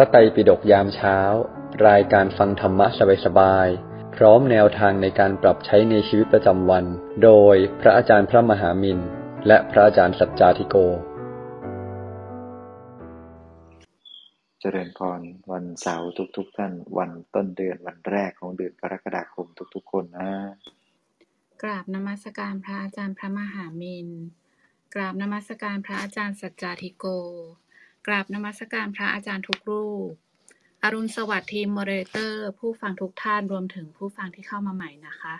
ระไตรปิฎกยามเช้า รายการฟังธรรมะสบายๆ พร้อมแนวทางในการปรับใช้ในชีวิตประจำวัน โดยพระอาจารย์พระมหามินและพระอาจารย์สัจจาธิโก เจริญพรวันเสาร์ทุกๆท่าน วันต้นเดือนวันแรกของเดือนกรกฎาคมทุกๆ คนนะ กราบนมัสการพระอาจารย์พระมหามินกราบนมัสการพระอาจารย์สัจจาธิโก กราบนมัสการพระอาจารย์ทุกรูป อรุณสวัสดิ์ทีม moderator ผู้ฟังทุกท่านรวมถึงผู้ฟังที่เข้ามาใหม่นะคะ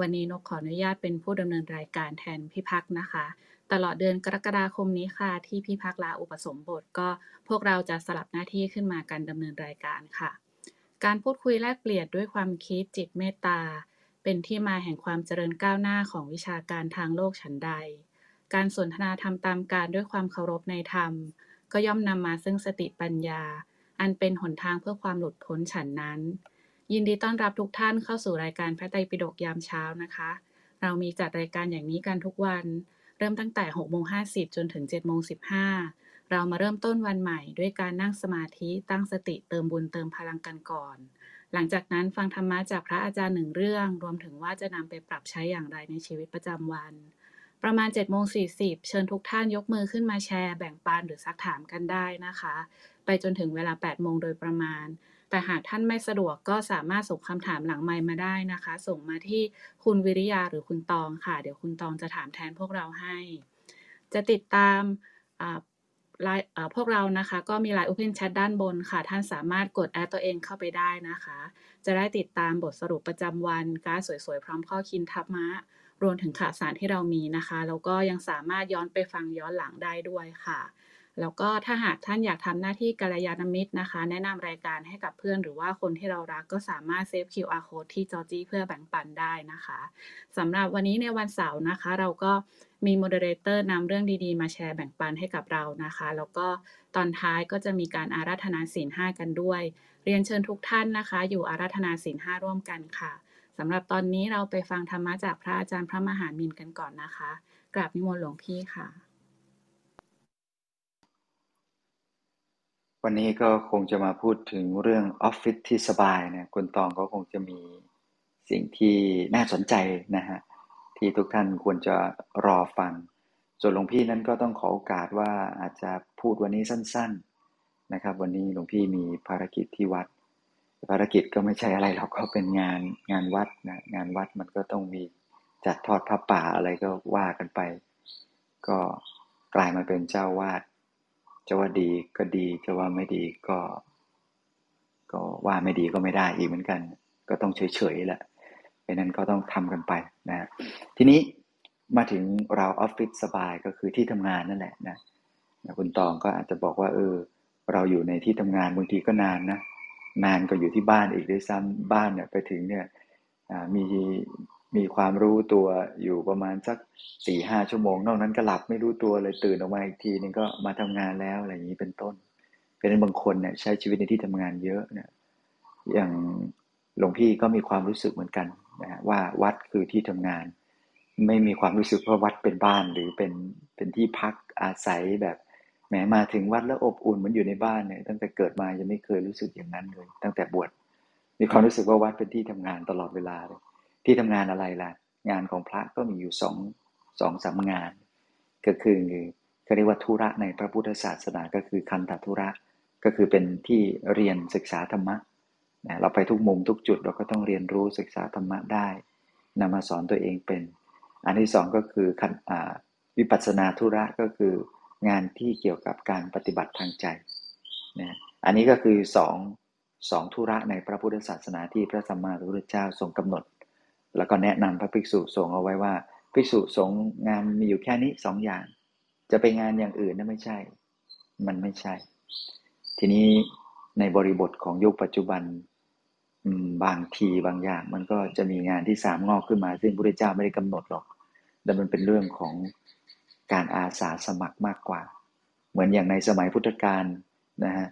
วันนี้นกขออนุญาตเป็นผู้ดำเนินรายการแทนพี่พักนะคะ ตลอดเดือนกรกฎาคมนี้ค่ะ ที่พี่พักลาอุปสมบทก็พวกเราจะสลับหน้าที่ขึ้นมาการดำเนินรายการค่ะ การพูดคุยแลกเปลี่ยนด้วยความคิดจิตเมตตาเป็นที่มาแห่งความเจริญก้าวหน้าของวิชาการทางโลกฉันใด การสนทนาธรรมตามการด้วยความเคารพในธรรม ก็ย่อมนำมาซึ่งสติปัญญา อันเป็นหนทางเพื่อความหลุดพ้นฉันนั้น ยินดีต้อนรับทุกท่านเข้าสู่รายการพระไตรปิฎกยามเช้านะคะ เรามีจัดรายการอย่างนี้กันทุกวัน เริ่มตั้งแต่6โมง50 จนถึง7โมง15 เรามาเริ่มต้นวันใหม่ด้วยการนั่งสมาธิตั้งสติเติมบุญเติมพลังกันก่อน หลังจากนั้นฟังธรรมะจากพระอาจารย์หนึ่งเรื่อง รวมถึงว่าจะนำไปปรับใช้อย่างไรในชีวิตประจำวัน ประมาณ7โมง40เชิญทุกท่านยกมือขึ้นมาแชร์แบ่งปันหรือซักถามกันได้นะคะ ไปจนถึงเวลา8โมงโดยประมาณ แต่หากท่านไม่สะดวกก็สามารถส่งคำถามหลังไมค์มาได้นะคะ ส่งมาที่คุณวิริยาหรือคุณตองค่ะ เดี๋ยวคุณตองจะถามแทนพวกเราให้ จะติดตามไลน์พวกเรานะคะก็มีไลน์ Open Chat ด้านบนค่ะ ท่านสามารถกดแอดตัวเองเข้าไปได้นะคะ จะได้ติดตามบทสรุปประจำวันการสวยๆ พร้อมข้อคิดธรรมะ รวมถึงข่าวสารที่เรามีนะคะ แล้วก็ยังสามารถย้อนไปฟังย้อนหลังได้ด้วยค่ะ แล้วก็ถ้าหากท่านอยากทำหน้าที่กัลยาณมิตรนะคะ แนะนำรายการให้กับเพื่อนหรือว่าคนที่เรารักก็สามารถเซฟ QR code ที่จอจี้เพื่อแบ่งปันได้นะคะสำหรับวันนี้ในวันเสาร์นะคะ เราก็มี moderator นำเรื่องดีๆ มาแชร์แบ่งปันให้กับเรานะคะ แล้วก็ตอนท้ายก็จะมีการอาราธนาศีลห้ากันด้วย เรียนเชิญทุกท่านนะคะ อยู่อาราธนาศีลห้าร่วมกันค่ะ สำหรับตอนนี้เราไปฟังธรรมะจากพระอาจารย์พระมหามินกันก่อนนะคะ กราบนิมนต์หลวงพี่ค่ะ วันนี้ก็คงจะมาพูดถึงเรื่องออฟฟิศที่สบายเนี่ยคุณตองก็คงจะมีสิ่งที่น่าสนใจนะฮะที่ทุกท่านควรจะรอฟัง ส่วนหลวงพี่นั้นก็ต้องขอโอกาสว่าอาจจะพูดวันนี้สั้น ๆนะครับ วันนี้หลวงพี่มีภารกิจที่วัด ภารกิจก็ไม่ใช่อะไรหรอกก็เป็นงานงานวัดนะงานวัดมันก็ต้องมีจัดทอดพระป่าอะไรก็ว่ากันไป ก็กลายมาเป็นเจ้าวาดจะว่าดีก็ดีจะว่าไม่ดีก็ ก็ว่าไม่ดีก็ไม่ได้อีกเหมือนกัน ก็ต้องเฉยๆแหละเพราะนั้นก็ต้องทำกันไปนะทีนี้มาถึงเราออฟฟิศสบายก็คือที่ทำงานนั่นแหละนะนะคุณตองก็อาจจะบอกว่าเออ เราอยู่ในที่ทำงานบางทีก็นานนะ นานก็อยู่ที่บ้านอีกด้วยซ้ำบ้านเนี่ยไปถึงเนี่ยมีมีความรู้ตัวอยู่ประมาณสักสี่ห้าชั่วโมง นอกนั้นก็หลับไม่รู้ตัวเลยตื่นออกมาอีกทีนึงก็มาทำงานแล้วอะไรอย่างนี้เป็นต้น เป็นบางคนเนี่ยใช้ชีวิตในที่ทำงานเยอะเนี่ยอย่างหลวงพี่ก็มีความรู้สึกเหมือนกันนะว่าวัดคือที่ทำงาน ไม่มีความรู้สึกว่าวัดเป็นบ้านหรือเป็นเป็นที่พักอาศัยแบบ แหมมาถึงวัดแล้วอบอุ่นเหมือนอยู่ในบ้านเนี่ยตั้งแต่เกิดมายังไม่เคยรู้สึกอย่างนั้นเลย ตั้งแต่บวชมีความรู้สึกว่าวัดเป็นที่ทำงานตลอดเวลาเลยที่ทำงานอะไรล่ะ งานของพระก็มีอยู่สองสองสางาน ก็คือเขาเรียกว่าธุระในพระพุทธศาสนาก็คือคันธธุระก็คือเป็นที่เรียนศึกษาธรรมะนะเราไปทุกมุมทุกจุดเราก็ต้องเรียนรู้ศึกษาธรรมะได้นำมาสอนตัวเองเป็น อันที่สองก็คือวิปัสสนาธุระก็คือ งานที่เกี่ยวกับการปฏิบัติทางใจนะอันนี้ก็คือสองสองธุระในพระพุทธศาสนาที่พระสัมมาสัมพุทธเจ้าทรงกำหนด แล้วก็แนะนำพระภิกษุสงฆ์เอาไว้ว่าภิกษุสงฆ์งานมีอยู่แค่นี้สองอย่าง จะไปงานอย่างอื่นนั่นไม่ใช่ มันไม่ใช่ ทีนี้ในบริบทของยุคปัจจุบันบางทีบางอย่าง มันก็จะมีงานที่สามงอกขึ้นมา ซึ่งพระเจ้าไม่ได้กำหนดหรอกแต่มันเป็นเรื่องของ การอาสาสมัครมากกว่า เหมือนอย่างในสมัยพุทธกาลนะฮะ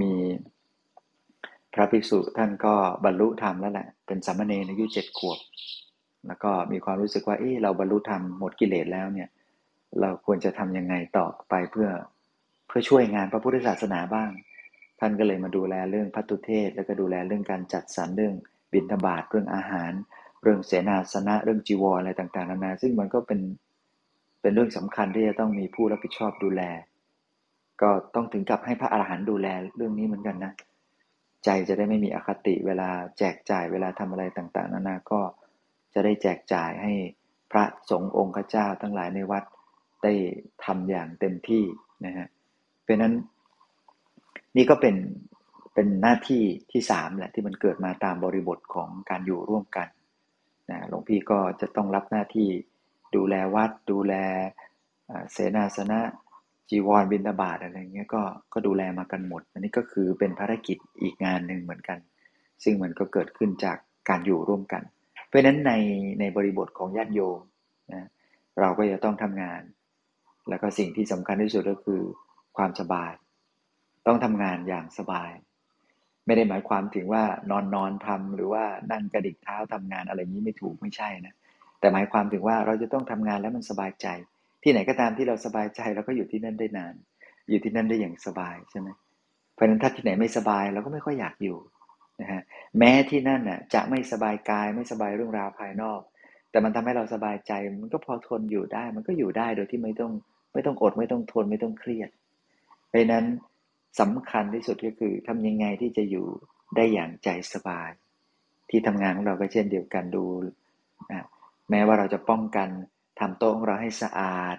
มีพระภิกษุท่านก็บรรลุธรรมแล้วแหละเป็นสามเณรอายุเจ็ดขวบ แล้วก็มีความรู้สึกว่าเออเราบรรลุธรรมหมดกิเลสแล้วเนี่ยเราควรจะทํำยังไงต่อไปเพื่อเพื่อช่วยงานพระพุทธศาสนาบ้าง ท่านก็เลยมาดูแลเรื่องพัตุเทศ แล้วก็ดูแลเรื่องการจัดสรรเรื่องบิณฑบาตเรื่องอาหาร เรื่องเสนาสนะเรื่องจีวรอะไรต่างๆนานาซึ่งมันก็เป็น เป็นเรื่องสำคัญที่จะต้องมีผู้รับผิดชอบดูแล ก็ต้องถึงกับให้พระอาหารหันต์ดูแลเรื่องนี้เหมือนกันนะ ใจจะได้ไม่มีอคติเวลาแจกจ่ายเวลาทำอะไรต่างๆ นานาก็จะได้แจกจ่ายให้พระสงฆ์องค์เจ้าทั้งหลายในวัดได้ทำอย่างเต็มที่นะฮะเพราะนั้นนี่ก็เป็นเป็นหน้าที่ที่สามแหละที่มันเกิดมาตามบริบทของการอยู่ร่วมกันนะหลวงพี่ก็จะต้องรับหน้าที่ ดูแลวัด ดูแลเสนาสนะจีวรบิณฑบาตอะไรเงี้ยก็ก็ดูแลมากันหมด อันนี้ก็คือเป็นภารกิจอีกงานหนึ่งเหมือนกัน ซึ่งมันก็เกิดขึ้นจากการอยู่ร่วมกัน เพราะฉะนั้นในในบริบทของญาติโยมนะเราก็จะต้องทำงาน แล้วก็สิ่งที่สำคัญที่สุดก็คือความสบาย ต้องทำงานอย่างสบาย ไม่ได้หมายความถึงว่านอนนอนทำหรือว่านั่งกระดิกเท้าทำงานอะไรนี้ไม่ถูกไม่ใช่นะ แต่หมายความถึงว่าเราจะต้องทำงานแล้วมันสบายใจ ที่ไหนก็ตามที่เราสบายใจเราก็อยู่ที่นั่นได้นาน อยู่ที่นั่นได้อย่างสบายใช่ไหมเพราะฉะนั้นถ้าที่ไหนไม่สบายเราก็ไม่ค่อยอยากอยู่นะฮะแม้ที่นั่นน่ะจะไม่สบายกายไม่สบายเรื่องราวภายนอก แต่มันทำให้เราสบายใจมันก็พอทนอยู่ได้ มันก็อยู่ได้โดยที่ไม่ต้องไม่ต้องอดไม่ต้องทนไม่ต้องเครียด เพราะนั้นสำคัญที่สุดก็คือทำยังไงที่จะอยู่ได้อย่างใจสบาย ที่ทำงานของเราก็เช่นเดียวกันดูนะ แม้ว่าเราจะป้องกันทำโต๊ะของเราให้สะอาด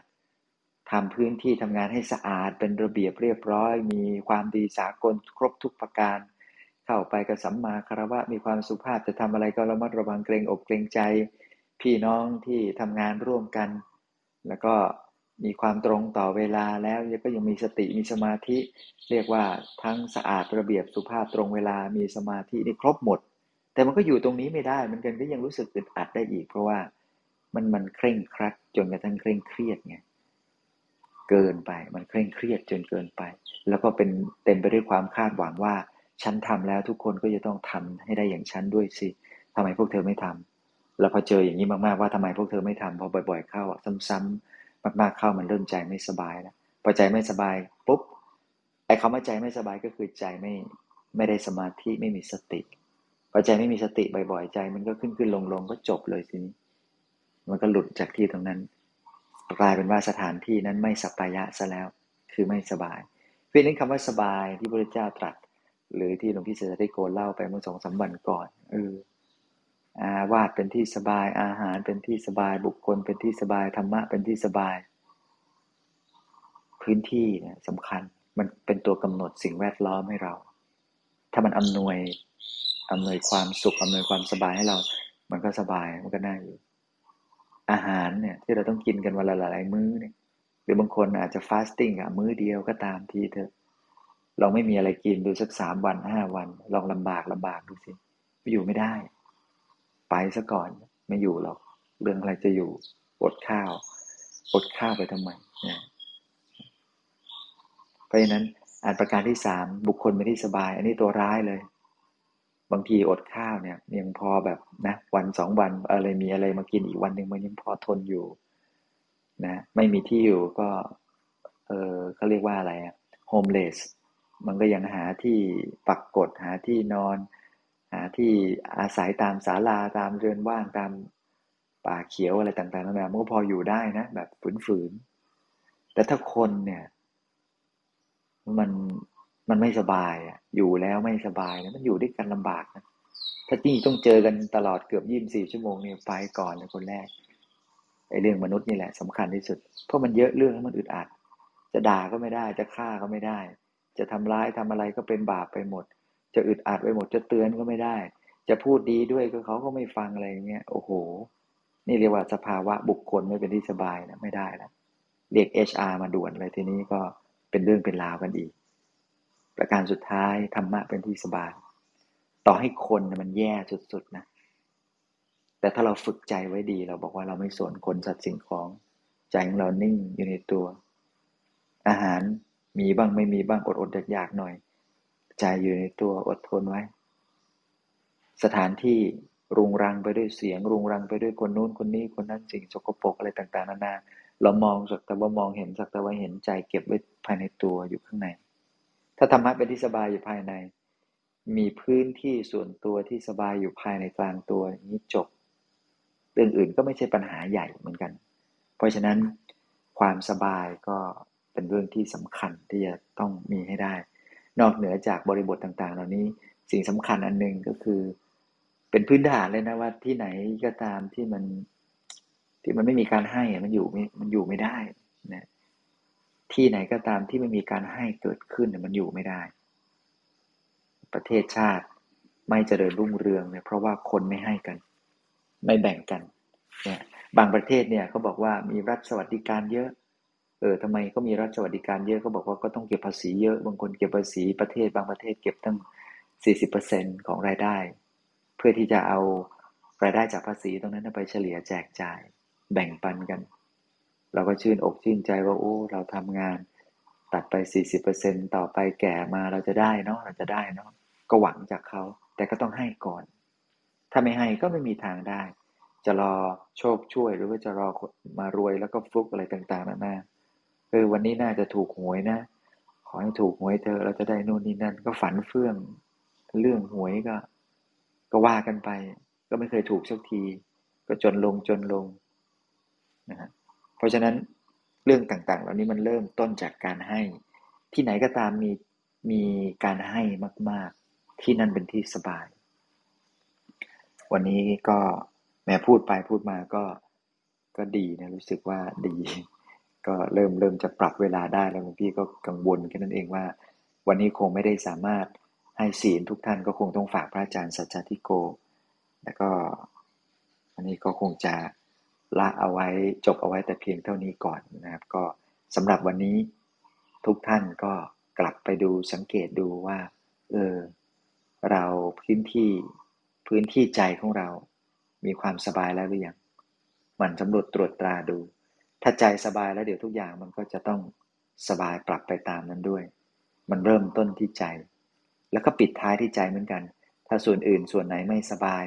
ทำพื้นที่ทำงานให้สะอาดเป็นระเบียบเรียบร้อย มีความดีสากลครบทุกประการ เข้าไปกับสัมมาคารวะมีความสุภาพจะทำอะไรก็ระมัดระวังเกรงอกเกรงใจ พี่น้องที่ทำงานร่วมกัน แล้วก็มีความตรงต่อเวลาแล้วก็ยังมีสติมีสมาธิ เรียกว่าทั้งสะอาดระเบียบสุภาพตรงเวลามีสมาธินี่ครบหมด แต่มันก็อยู่ตรงนี้ไม่ได้มันกันก็ยังรู้สึกอึดอัดได้อีก เพราะว่า มันมันเคร่งครัด จนกระทั่งเคร่งเครียดไงเกินไปมันเคร่งเครียดจนเกินไป แล้วก็เป็นเต็มไปด้วยความคาดหวังว่า ฉันทำแล้วทุกคนก็จะต้องทำให้ได้อย่างฉันด้วยสิทำไมพวกเธอไม่ทำแล้วพอเจออย่างนี้มากๆว่าทำไมพวกเธอไม่ทำพอบ่อย ๆ เข้าซ้ำๆมากๆเข้ามันเริ่มใจไม่สบายแล้วพอใจไม่สบายปุ๊บไอ้คำว่าใจไม่สบายก็คือใจไม่ไม่ได้สมาธิไม่มีสติพอใจไม่มีสติบ่อยๆใจ มันก็ขึ้นขึ้นลงลงก็จบเลยทีนี้ มันก็หลุดจากที่ตรงนั้นกลายเป็นว่าสถานที่นั้นไม่สัปายะซะแล้ว คือไม่สบายเพียงนั้นคำว่าสบายที่พระเจ้าตรัส หรือที่หลวงพี่เสด็จโกเล่าไปเมื่อสองสามวันก่อนเอออาวาดเป็นที่สบายอาหารเป็นที่สบายบุคคลเป็นที่สบายธรรมะเป็นที่สบาย พื้นที่เนี่ยสำคัญมันเป็นตัวกำหนดสิ่งแวดล้อมให้เรา ถ้ามันอำนวยอำนวยความสุขอำนวยความสบายให้เรา มันก็สบายมันก็น่าอยู่ อาหารเนี่ยที่เราต้องกินกันวันละหลายมื้อเนี่ยหรือบางคนอาจจะฟาสติ้งอะมื้อเดียวก็ตามทีเถอะเราไม่มีอะไรกินดูสักสามวันห้าวัน ลองลำบากลำบากดูสิไปอยู่ไม่ได้ ไปซะก่อนไม่อยู่หรอกเรื่องอะไรจะอยู่อดข้าวอดข้าวไปทำไมเนี่ยเพราะฉะนั้นอันประการที่สามบุคคลไม่ได้สบาย อันนี้ตัวร้ายเลย บางทีอดข้าวเนี่ยยังพอแบบนะวันสองวันอะไรมีอะไรมากินอีกวันหนึ่งมันยังพอทนอยู่นะไม่มีที่อยู่ก็เออเขาเรียกว่าอะไรอะโฮมเลสมันก็ยังหาที่ปักกดหาที่นอน หาที่อาศัยตามศาลาตามเรือนว่างตามป่าเขียวอะไรต่างๆนั่นแหละมันก็พออยู่ได้นะ แบบฝืนๆแต่ถ้าคนเนี่ย มัน มันไม่สบายอะ อยู่แล้วไม่สบายนะมันอยู่ด้วยกันลำบากนะถ้าจริงต้องเจอกันตลอดเกือบยี่สิบสี่ชั่วโมงเนี่ยไปก่อนเลยคนแรกไอ้เรื่องมนุษย์นี่แหละสำคัญที่สุด เพราะมันเยอะเรื่องแล้วมันอึดอัด จะด่าก็ไม่ได้ จะฆ่าก็ไม่ได้ จะทำร้ายทำอะไรก็เป็นบาปไปหมด จะอึดอัดไปหมด จะเตือนก็ไม่ได้ จะพูดดีด้วยก็เขาก็ไม่ฟังอะไรเงี้ย โอ้โห นี่เรียกว่าสภาวะบุคคลไม่เป็นที่สบายนะไม่ได้แล้วเรียกเอชอาร์มาด่วนเลยทีนี้ก็เป็นเรื่องเป็นราวกันอีก ประการสุดท้ายธรรมะเป็นที่สบาย ต่อให้คนมันแย่สุดๆนะ แต่ถ้าเราฝึกใจไว้ดี เราบอกว่าเราไม่สนคนสัตว์สิ่งของใจของเรานิ่งอยู่ในตัว อาหารมีบ้างไม่มีบ้างอดอดอยากอยากหน่อย ใจอยู่ในตัวอดทนไว้ สถานที่รุงรังไปด้วยเสียง รุงรังไปด้วยคนนู้นคนนี้คนนั้นสิ่งสกปรกอะไรต่างๆนานาเรามองสักแต่ว่ามองเห็นสักแต่ว่าเห็นใจเก็บไว้ภายในตัวอยู่ข้างใน ถ้าธรรมะเป็นที่สบายอยู่ภายใน มีพื้นที่ส่วนตัวที่สบายอยู่ภายในกลางตัวนี้จบเรื่องอื่นก็ไม่ใช่ปัญหาใหญ่เหมือนกัน เพราะฉะนั้นความสบายก็เป็นเรื่องที่สำคัญที่จะต้องมีให้ได้ นอกเหนือจากบริบทต่างๆ เหล่านี้สิ่งสำคัญอันหนึ่งก็คือ เป็นพื้นฐานเลยนะว่าที่ไหนก็ตามที่มันที่มันไม่มีการให้มันอยู่มันอยู่ไม่ได้ ที่ไหนก็ตามที่ไม่มีการให้เกิดขึ้นมันอยู่ไม่ได้ ประเทศชาติไม่เจริญรุ่งเรืองเนี่ยเพราะว่าคนไม่ให้กัน ไม่แบ่งกันเนี่ยบางประเทศเนี่ยเขาบอกว่ามีรัฐสวัสดิการเยอะเออทำไมก็มีรัฐสวัสดิการเยอะเขาบอกว่าก็ต้องเก็บภาษีเยอะบางคนเก็บภาษีประเทศบางประเทศเก็บตั้ง 40%ของรายได้ เพื่อที่จะเอารายได้จากภาษีตรงนั้นไปเฉลี่ยแจกจ่าย แบ่งปันกัน เราก็ชื่นอกชื่นใจว่าโอ้เราทำงาน ตัดไป 40%ต่อไปแก่มาเราจะได้เนาะเราจะได้เนาะก็หวังจากเขาแต่ก็ต้องให้ก่อน ถ้าไม่ให้ก็ไม่มีทางได้ จะรอโชคช่วยหรือว่าจะรอมารวยแล้วก็ฟลุกอะไรต่างๆนานาเออวันนี้น่าจะถูกหวยนะ ขอให้ถูกหวยเธอเราจะได้นู่นนี่นั่นก็ฝันเฟื่อง เรื่องหวยก็ ก็ว่ากันไป ก็ไม่เคยถูกสักที ก็จนลงจนลงนะฮะ เพราะฉะนั้นเรื่องต่างๆ เหล่านี้มันเริ่มต้นจากการให้ ที่ไหนก็ตามมีมีการให้มาก ๆ ที่นั่นเป็นที่สบาย วันนี้ก็แม่พูดไปพูดมาก็ก็ดีนะรู้สึกว่าดี ก็เริ่มเริ่มจะปรับเวลาได้แล้วพี่ก็กังวลแค่นั้นเองว่า วันนี้คงไม่ได้สามารถให้ศีลทุกท่านก็คงต้องฝากพระอาจารย์สัจจทิโก แล้วก็อันนี้ก็คงจะ ละเอาไว้จบเอาไว้แต่เพียงเท่านี้ก่อนนะครับ ก็สำหรับวันนี้ทุกท่านก็กลับไปดูสังเกตดูว่า เออ เราพื้นที่พื้นที่ใจของเรา มีความสบายแล้วหรือยังมันสำรวจตรวจตราดู ถ้าใจสบายแล้วเดี๋ยวทุกอย่างมันก็จะต้องสบายปรับไปตามนั้นด้วย มันเริ่มต้นที่ใจ แล้วก็ปิดท้ายที่ใจเหมือนกัน ถ้าส่วนอื่นส่วนไหนไม่สบาย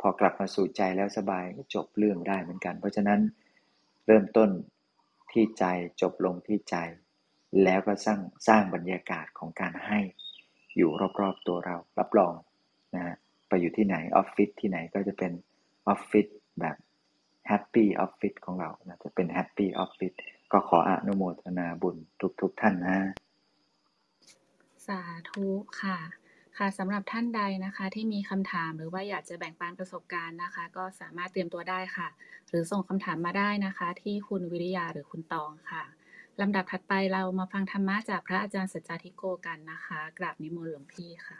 พอกลับมาสู่ใจแล้วสบายก็จบเรื่องได้เหมือนกัน เพราะฉะนั้นเริ่มต้นที่ใจจบลงที่ใจ แล้วก็สร้างสร้างบรรยากาศของการให้อยู่รอบๆตัวเรารับรองนะฮะไปอยู่ที่ไหนออฟฟิศที่ไหนก็จะเป็นออฟฟิศแบบ happy office ของเรานะจะเป็น happy office ก็ขออนุโมทนาบุญทุกๆท่านนะ สาธุค่ะ ค่ะสำหรับท่านใดนะคะที่มีคำถามหรือว่าอยากจะแบ่งปันประสบการณ์นะคะ ก็สามารถเตรียมตัวได้ค่ะ หรือส่งคำถามมาได้นะคะ ที่คุณวิริยาหรือคุณตองค่ะลำดับถัดไปเรามาฟังธรรมะจากพระอาจารย์สัจจทิโกกันนะคะกราบนิมนต์หลวงพี่ค่ะ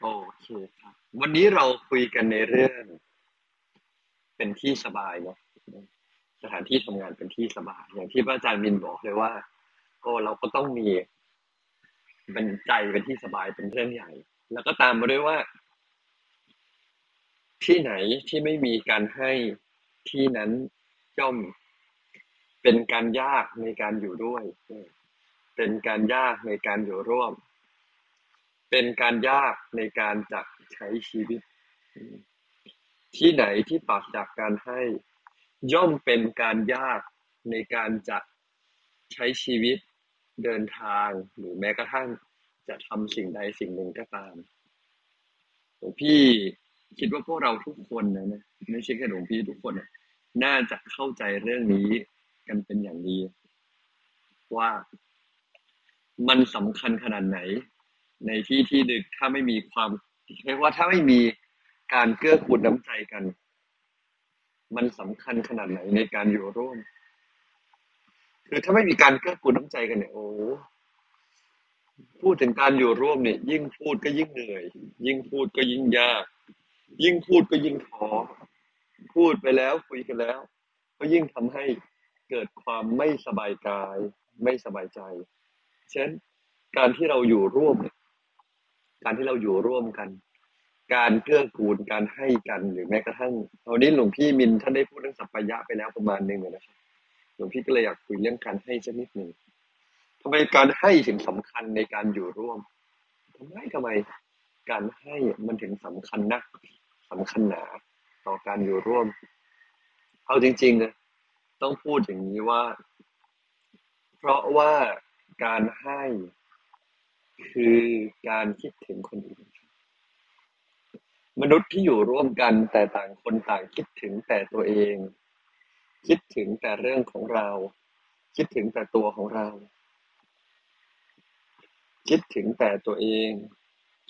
โอเคครับวันนี้เราคุยกันในเรื่อง เป็นที่สบายเนาะสถานที่ทำงานเป็นที่สบายอย่างที่พระอาจารย์มินบอกเลยว่าโอ้เราก็ต้องมี เป็นใจเป็นที่สบายเป็นเรื่องใหญ่ แล้วก็ตามมาด้วยว่า ที่ไหนที่ไม่มีการให้ที่นั้นย่อมเป็นการยากในการอยู่ด้วย เป็นการยากในการอยู่ร่วม เป็นการยากในการจะใช้ชีวิต ที่ไหนที่ปราศจากการให้ ย่อมเป็นการยากในการจะใช้ชีวิต เดินทางหรือแม้กระทั่งจะทำสิ่งใดสิ่งหนึ่งก็ตามหลวงพี่คิดว่าพวกเราทุกคนนะนะไม่ใช่แค่หลวงพี่ทุกคนน่าจะเข้าใจเรื่องนี้กันเป็นอย่างดี ว่ามันสำคัญขนาดไหน ในที่ที่ดึกถ้าไม่มีความเรียกว่าถ้าไม่มีการเกื้อกูลน้ำใจกัน มันสำคัญขนาดไหนในการอยู่ร่วม คือถ้าไม่มีการเกื้อกูลน้ำใจกันเนี่ยโอ้พูดถึงการอยู่ร่วมเนี่ย ยิ่งพูดก็ยิ่งเหนื่อย ยิ่งพูดก็ยิ่งยาก ยิ่งพูดก็ยิ่งท้อพูดไปแล้วคุยกันแล้ว ก็ยิ่งทำให้เกิดความไม่สบายกาย ไม่สบายใจฉะนั้นการที่เราอยู่ร่วม การที่เราอยู่ร่วมกัน การเกื้อกูลการให้กันหรือแม้กระทั่งตอนนี้หลวงพี่มินท่านได้พูดเรื่องสัพพยะไปแล้วประมาณหนึ่งนะครับ หลวงพี่ก็เลยอยากคุยเรื่องการให้สักนิดหนึ่งทำไมการให้ถึงสำคัญในการอยู่ร่วมทำไมทำไมการให้มันถึงสำคัญนักสำคัญหนาต่อการอยู่ร่วมเอาจริงๆนะต้องพูดอย่างนี้ว่า เพราะว่าการให้คือการคิดถึงคนอื่นมนุษย์ที่อยู่ร่วมกันแต่ต่างคนต่างคิดถึงแต่ตัวเอง คิดถึงแต่เรื่องของเรา คิดถึงแต่ตัวของเรา คิดถึงแต่ตัวเอง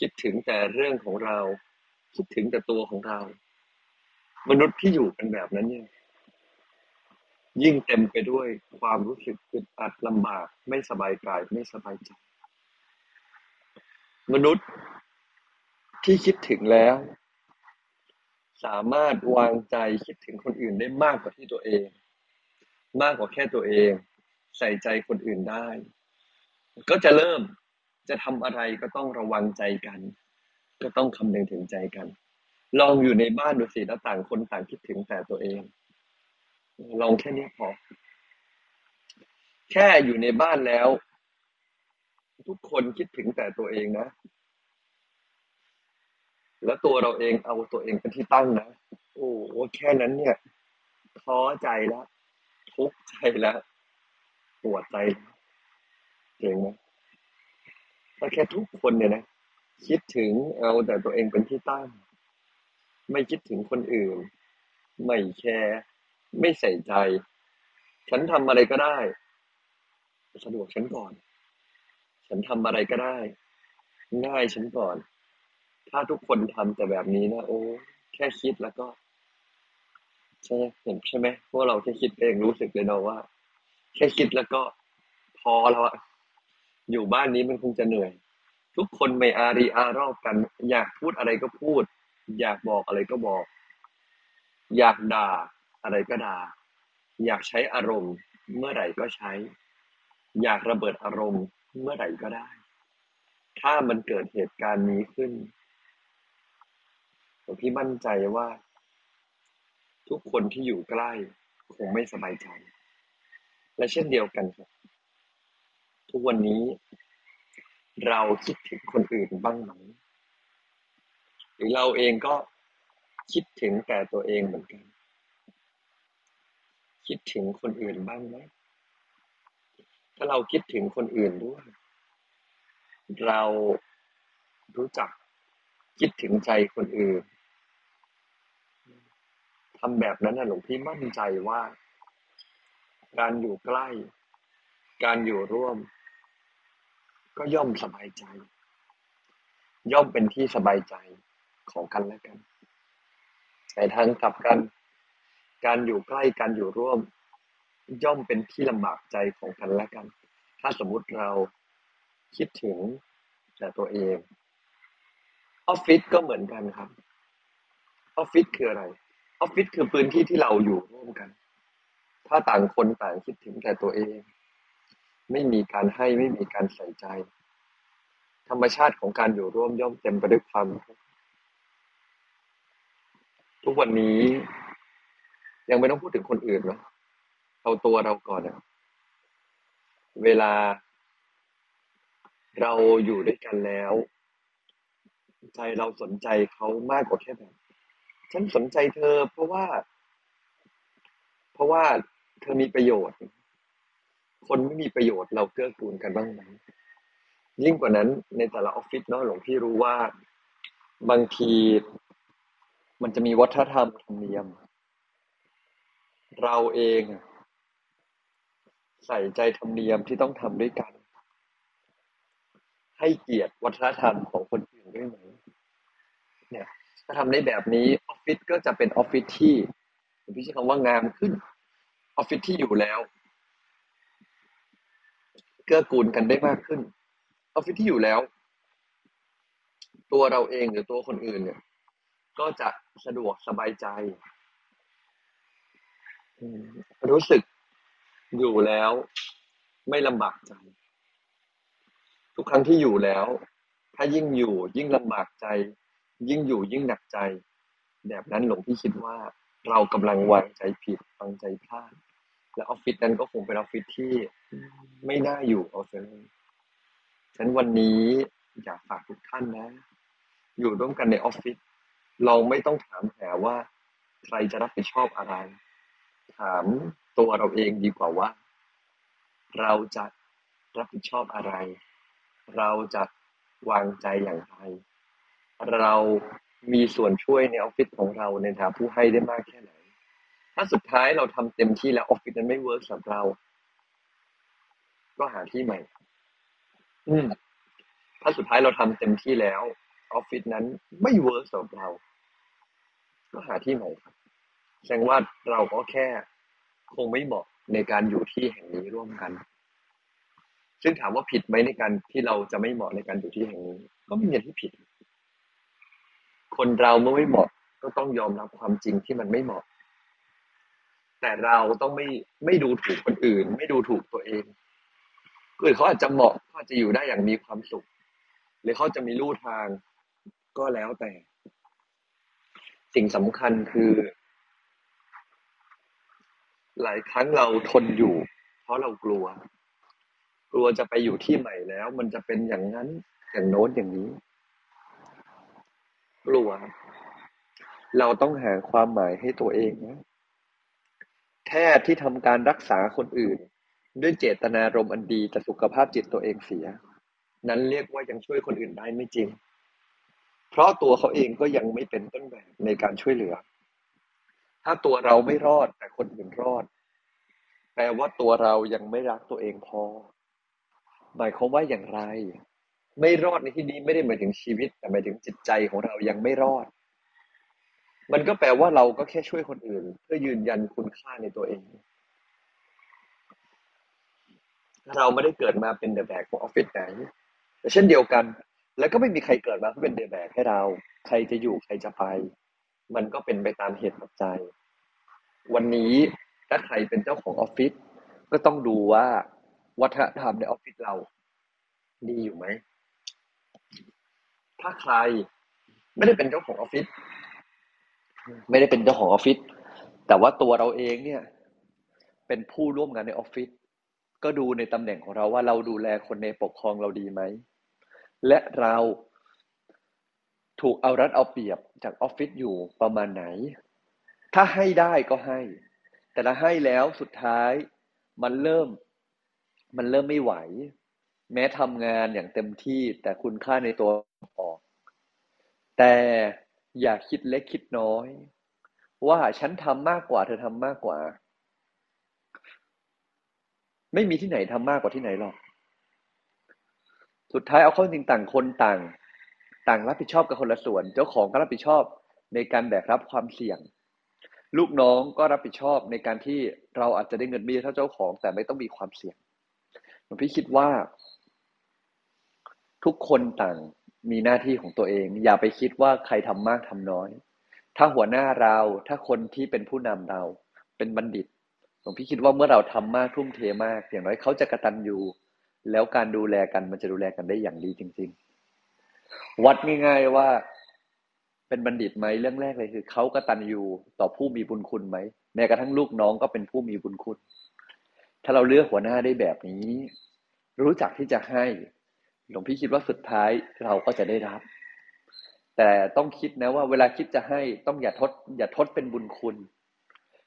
คิดถึงแต่เรื่องของเรา คิดถึงแต่ตัวของเรา มนุษย์ที่อยู่กันแบบนั้นเนี่ยยิ่งเต็มไปด้วยความรู้สึกอึดอัดลำบากไม่สบายกายไม่สบายใจ มนุษย์ที่คิดถึงแล้ว สามารถวางใจคิดถึงคนอื่นได้มากกว่าที่ตัวเอง มากกว่าแค่ตัวเอง ใส่ใจคนอื่นได้ ก็จะเริ่มจะทำอะไรก็ต้องระวังใจกัน ก็ต้องคำนึงถึงใจกัน ลองอยู่ในบ้านดูสิแล้วต่างคนต่างคิดถึงแต่ตัวเอง ลองแค่นี้พอ แค่อยู่ในบ้านแล้ว ทุกคนคิดถึงแต่ตัวเองนะ แล้วตัวเราเองเอาตัวเองเป็นที่ตั้งนะโอ้แค่นั้นเนี่ยท้อใจแล้วทุกข์ใจแล้วปวดใจเก่งไหมถ้าแค่ทุกคนเนี่ยนะคิดถึงเอาแต่ตัวเองเป็นที่ตั้ง ไม่คิดถึงคนอื่น ไม่แคร์ไม่ใส่ใจ ฉันทำอะไรก็ได้สะดวกฉันก่อน ฉันทำอะไรก็ได้ ง่ายฉันก่อน ถ้าทุกคนทำแต่แบบนี้นะโอ้แค่คิดแล้วก็ใช่เห็นใช่ไหมพวกเราแค่คิดเองรู้สึกเลยเนาะว่า แค่คิดแล้วก็พอแล้วอะอยู่บ้านนี้มันคงจะเหนื่อย ทุกคนไม่อารีอารอบกัน อยากพูดอะไรก็พูด อยากบอกอะไรก็บอก อยากด่าอะไรก็ด่า อยากใช้อารมณ์ เมื่อไหร่ก็ใช้ อยากระเบิดอารมณ์เมื่อไหร่ก็ได้ ถ้ามันเกิดเหตุการณ์นี้ขึ้น ผมพี่มั่นใจว่า ทุกคนที่อยู่ใกล้คงไม่สบายใจ และเช่นเดียวกันครับ ทุกวันนี้ เราคิดถึงคนอื่นบ้างไหมหรือเราเองก็คิดถึงแต่ตัวเองเหมือนกัน คิดถึงคนอื่นบ้างไหมถ้าเราคิดถึงคนอื่นด้วย เรารู้จัก คิดถึงใจคนอื่นทำแบบนั้นนะหลวงพี่มั่นใจว่า การอยู่ใกล้ การอยู่ร่วม ก็ย่อมสบายใจ ย่อมเป็นที่สบายใจของกันและกันแต่ทางกลับกัน การอยู่ใกล้การอยู่ร่วม ย่อมเป็นที่ลำบากใจของกันและกัน ถ้าสมมุติเราคิดถึงแต่ตัวเอง ออฟฟิศก็เหมือนกันครับ ออฟฟิศคืออะไร ออฟฟิศคือพื้นที่ที่เราอยู่ร่วมกัน ถ้าต่างคนต่างคิดถึงแต่ตัวเอง ไม่มีการให้ไม่มีการใส่ใจ ธรรมชาติของการอยู่ร่วมย่อมเต็มไปด้วยความทุกวันนี้ ยังไม่ต้องพูดถึงคนอื่นเนาะเอาตัวเราก่อนนะเวลาเราอยู่ด้วยกันแล้ว ใจเราสนใจเขามากกว่าแค่แบบ ฉันสนใจเธอ เพราะว่า เพราะว่าเธอมีประโยชน์ คนไม่มีประโยชน์เราเกื้อกูลกันบ้างไหมยิ่งกว่านั้นในแต่ละออฟฟิศเนาะหลวงพี่รู้ว่าบางทีมันจะมีวัฒนธรรมธรรมเนียม เราเองใส่ใจธรรมเนียมที่ต้องทำด้วยกัน ให้เกียรติวัฒนธรรมของคนอื่นด้วยไหม เนี่ย ถ้าทำได้แบบนี้ออฟฟิศก็จะเป็นออฟฟิศที่พี่ใช้คำว่างามขึ้นออฟฟิศที่อยู่แล้ว เกื้อกูลกันได้มากขึ้นออฟฟิศที่อยู่แล้ว ตัวเราเองหรือตัวคนอื่นเนี่ย ก็จะสะดวกสบายใจรู้สึกอยู่แล้ว ไม่ลำบากใจ ทุกครั้งที่อยู่แล้ว ถ้ายิ่งอยู่ยิ่งลำบากใจ ยิ่งอยู่ยิ่งหนักใจ แบบนั้นหลวงพี่คิดว่าเรากำลังวางใจผิดวางใจพลาด และออฟฟิศนั้นก็คงเป็นออฟฟิศที่ไม่น่าอยู่เอาซะเลยฉันวันนี้อยากฝากทุกท่านนะ อยู่ร่วมกันในออฟฟิศเราไม่ต้องถามหาว่าใครจะรับผิดชอบอะไร ถามตัวเราเองดีกว่าว่า เราจะรับผิดชอบอะไร เราจะวางใจอย่างไร เรามีส่วนช่วยในออฟฟิศของเราในฐานะผู้ให้ได้มากแค่ไหน ถ้าสุดท้ายเราทำเต็มที่แล้วออฟฟิศนั้นไม่ work สำหรับเรา ก็หาที่ใหม่ อืม ถ้าสุดท้ายเราทำเต็มที่แล้วออฟฟิศนั้นไม่เวิร์กสำหรับเรา ก็หาที่ใหม่ครับแสดงว่าเราก็แค่คงไม่เหมาะในการอยู่ที่แห่งนี้ร่วมกัน ซึ่งถามว่าผิดไหมในการที่เราจะไม่เหมาะในการอยู่ที่แห่งนี้ ก็ไม่มีอะไรที่ผิด คนเราเมื่อไม่เหมาะก็ต้องยอมรับความจริงที่มันไม่เหมาะ แต่เราต้องไม่ไม่ดูถูกคนอื่น ไม่ดูถูกตัวเองคนอื่นเขาอาจจะเหมาะเขาอาจจะอยู่ได้อย่างมีความสุข หรือเขาจะมีลู่ทางก็แล้วแต่ สิ่งสำคัญคือ หลายครั้งเราทนอยู่ เพราะเรากลัว กลัวจะไปอยู่ที่ใหม่แล้ว มันจะเป็นอย่างนั้นอย่างโน้นอย่างนี้ กลัว เราต้องหาความหมายให้ตัวเองนะแพทย์ที่ทำการรักษาคนอื่น ด้วยเจตนารมณ์อันดีแต่สุขภาพจิตตัวเองเสีย นั้นเรียกว่ายังช่วยคนอื่นได้ไม่จริง เพราะตัวเขาเองก็ยังไม่เป็นต้นแบบในการช่วยเหลือ ถ้าตัวเราไม่รอดแต่คนอื่นรอด แปลว่าตัวเรายังไม่รักตัวเองพอ หมายความว่าอย่างไร ไม่รอดในที่นี้ไม่ได้หมายถึงชีวิต แต่หมายถึงจิตใจของเรายังไม่รอด มันก็แปลว่าเราก็แค่ช่วยคนอื่น เพื่อยืนยันคุณค่าในตัวเอง เราไม่ได้เกิดมาเป็นเดอะแบกของออฟฟิศไหนแต่เช่นเดียวกัน แล้วก็ไม่มีใครเกิดมาเพื่อเป็นเดอะแบกให้เรา ใครจะอยู่ใครจะไป มันก็เป็นไปตามเหตุปัจจัย วันนี้ถ้าใครเป็นเจ้าของออฟฟิศก็ต้องดูว่าวัฒนธรรมในออฟฟิศเรา ดีอยู่ไหม ถ้าใคร ไม่ได้เป็นเจ้าของออฟฟิศไม่ได้เป็นเจ้าของออฟฟิศแต่ว่าตัวเราเองเนี่ย เป็นผู้ร่วมงานในออฟฟิศก็ดูในตำแหน่งของเราว่าเราดูแลคนในปกครองเราดีไหม และเราถูกเอารัดเอาเปรียบจากออฟฟิศอยู่ประมาณไหน ถ้าให้ได้ก็ให้ แต่ถ้าให้แล้วสุดท้ายมันเริ่ม มันเริ่มไม่ไหว แม้ทำงานอย่างเต็มที่แต่คุณค่าในตัว ออก แต่อย่าคิดเล็กคิดน้อย ว่าฉันทำมากกว่า เธอทำมากกว่า ไม่มีที่ไหนทำมากกว่าที่ไหนหรอก สุดท้ายเอาเข้าจริงต่างคนต่าง ต่างรับผิดชอบกับคนละส่วน เจ้าของก็รับผิดชอบในการแบกรับความเสี่ยง ลูกน้องก็รับผิดชอบในการที่เราอาจจะได้เงินเบี้ยเท่าเจ้าของ แต่ไม่ต้องมีความเสี่ยงหลวงพี่คิดว่า ทุกคนต่าง มีหน้าที่ของตัวเอง อย่าไปคิดว่าใครทำมากทำน้อย ถ้าหัวหน้าเราถ้าคนที่เป็นผู้นำเรา เป็นบัณฑิตหลวงพี่คิดว่าเมื่อเราทำมากทุ่มเทมาก อย่างน้อยเขาจะกระตันอยู่ แล้วการดูแลกันมันจะดูแลกันได้อย่างดีจริง ๆ วัดง่ายๆว่าเป็นบัณฑิตไหมเรื่องแรกเลยคือเขากระตันอยู่ต่อผู้มีบุญคุณไหมแม้กระทั่งลูกน้องก็เป็นผู้มีบุญคุณ ถ้าเราเลือกหัวหน้าได้แบบนี้ รู้จักที่จะให้ หลวงพี่คิดว่าสุดท้ายเราก็จะได้รับ แต่ต้องคิดนะว่าเวลาคิดจะให้ต้องอย่าทด อย่าทดเป็นบุญคุณ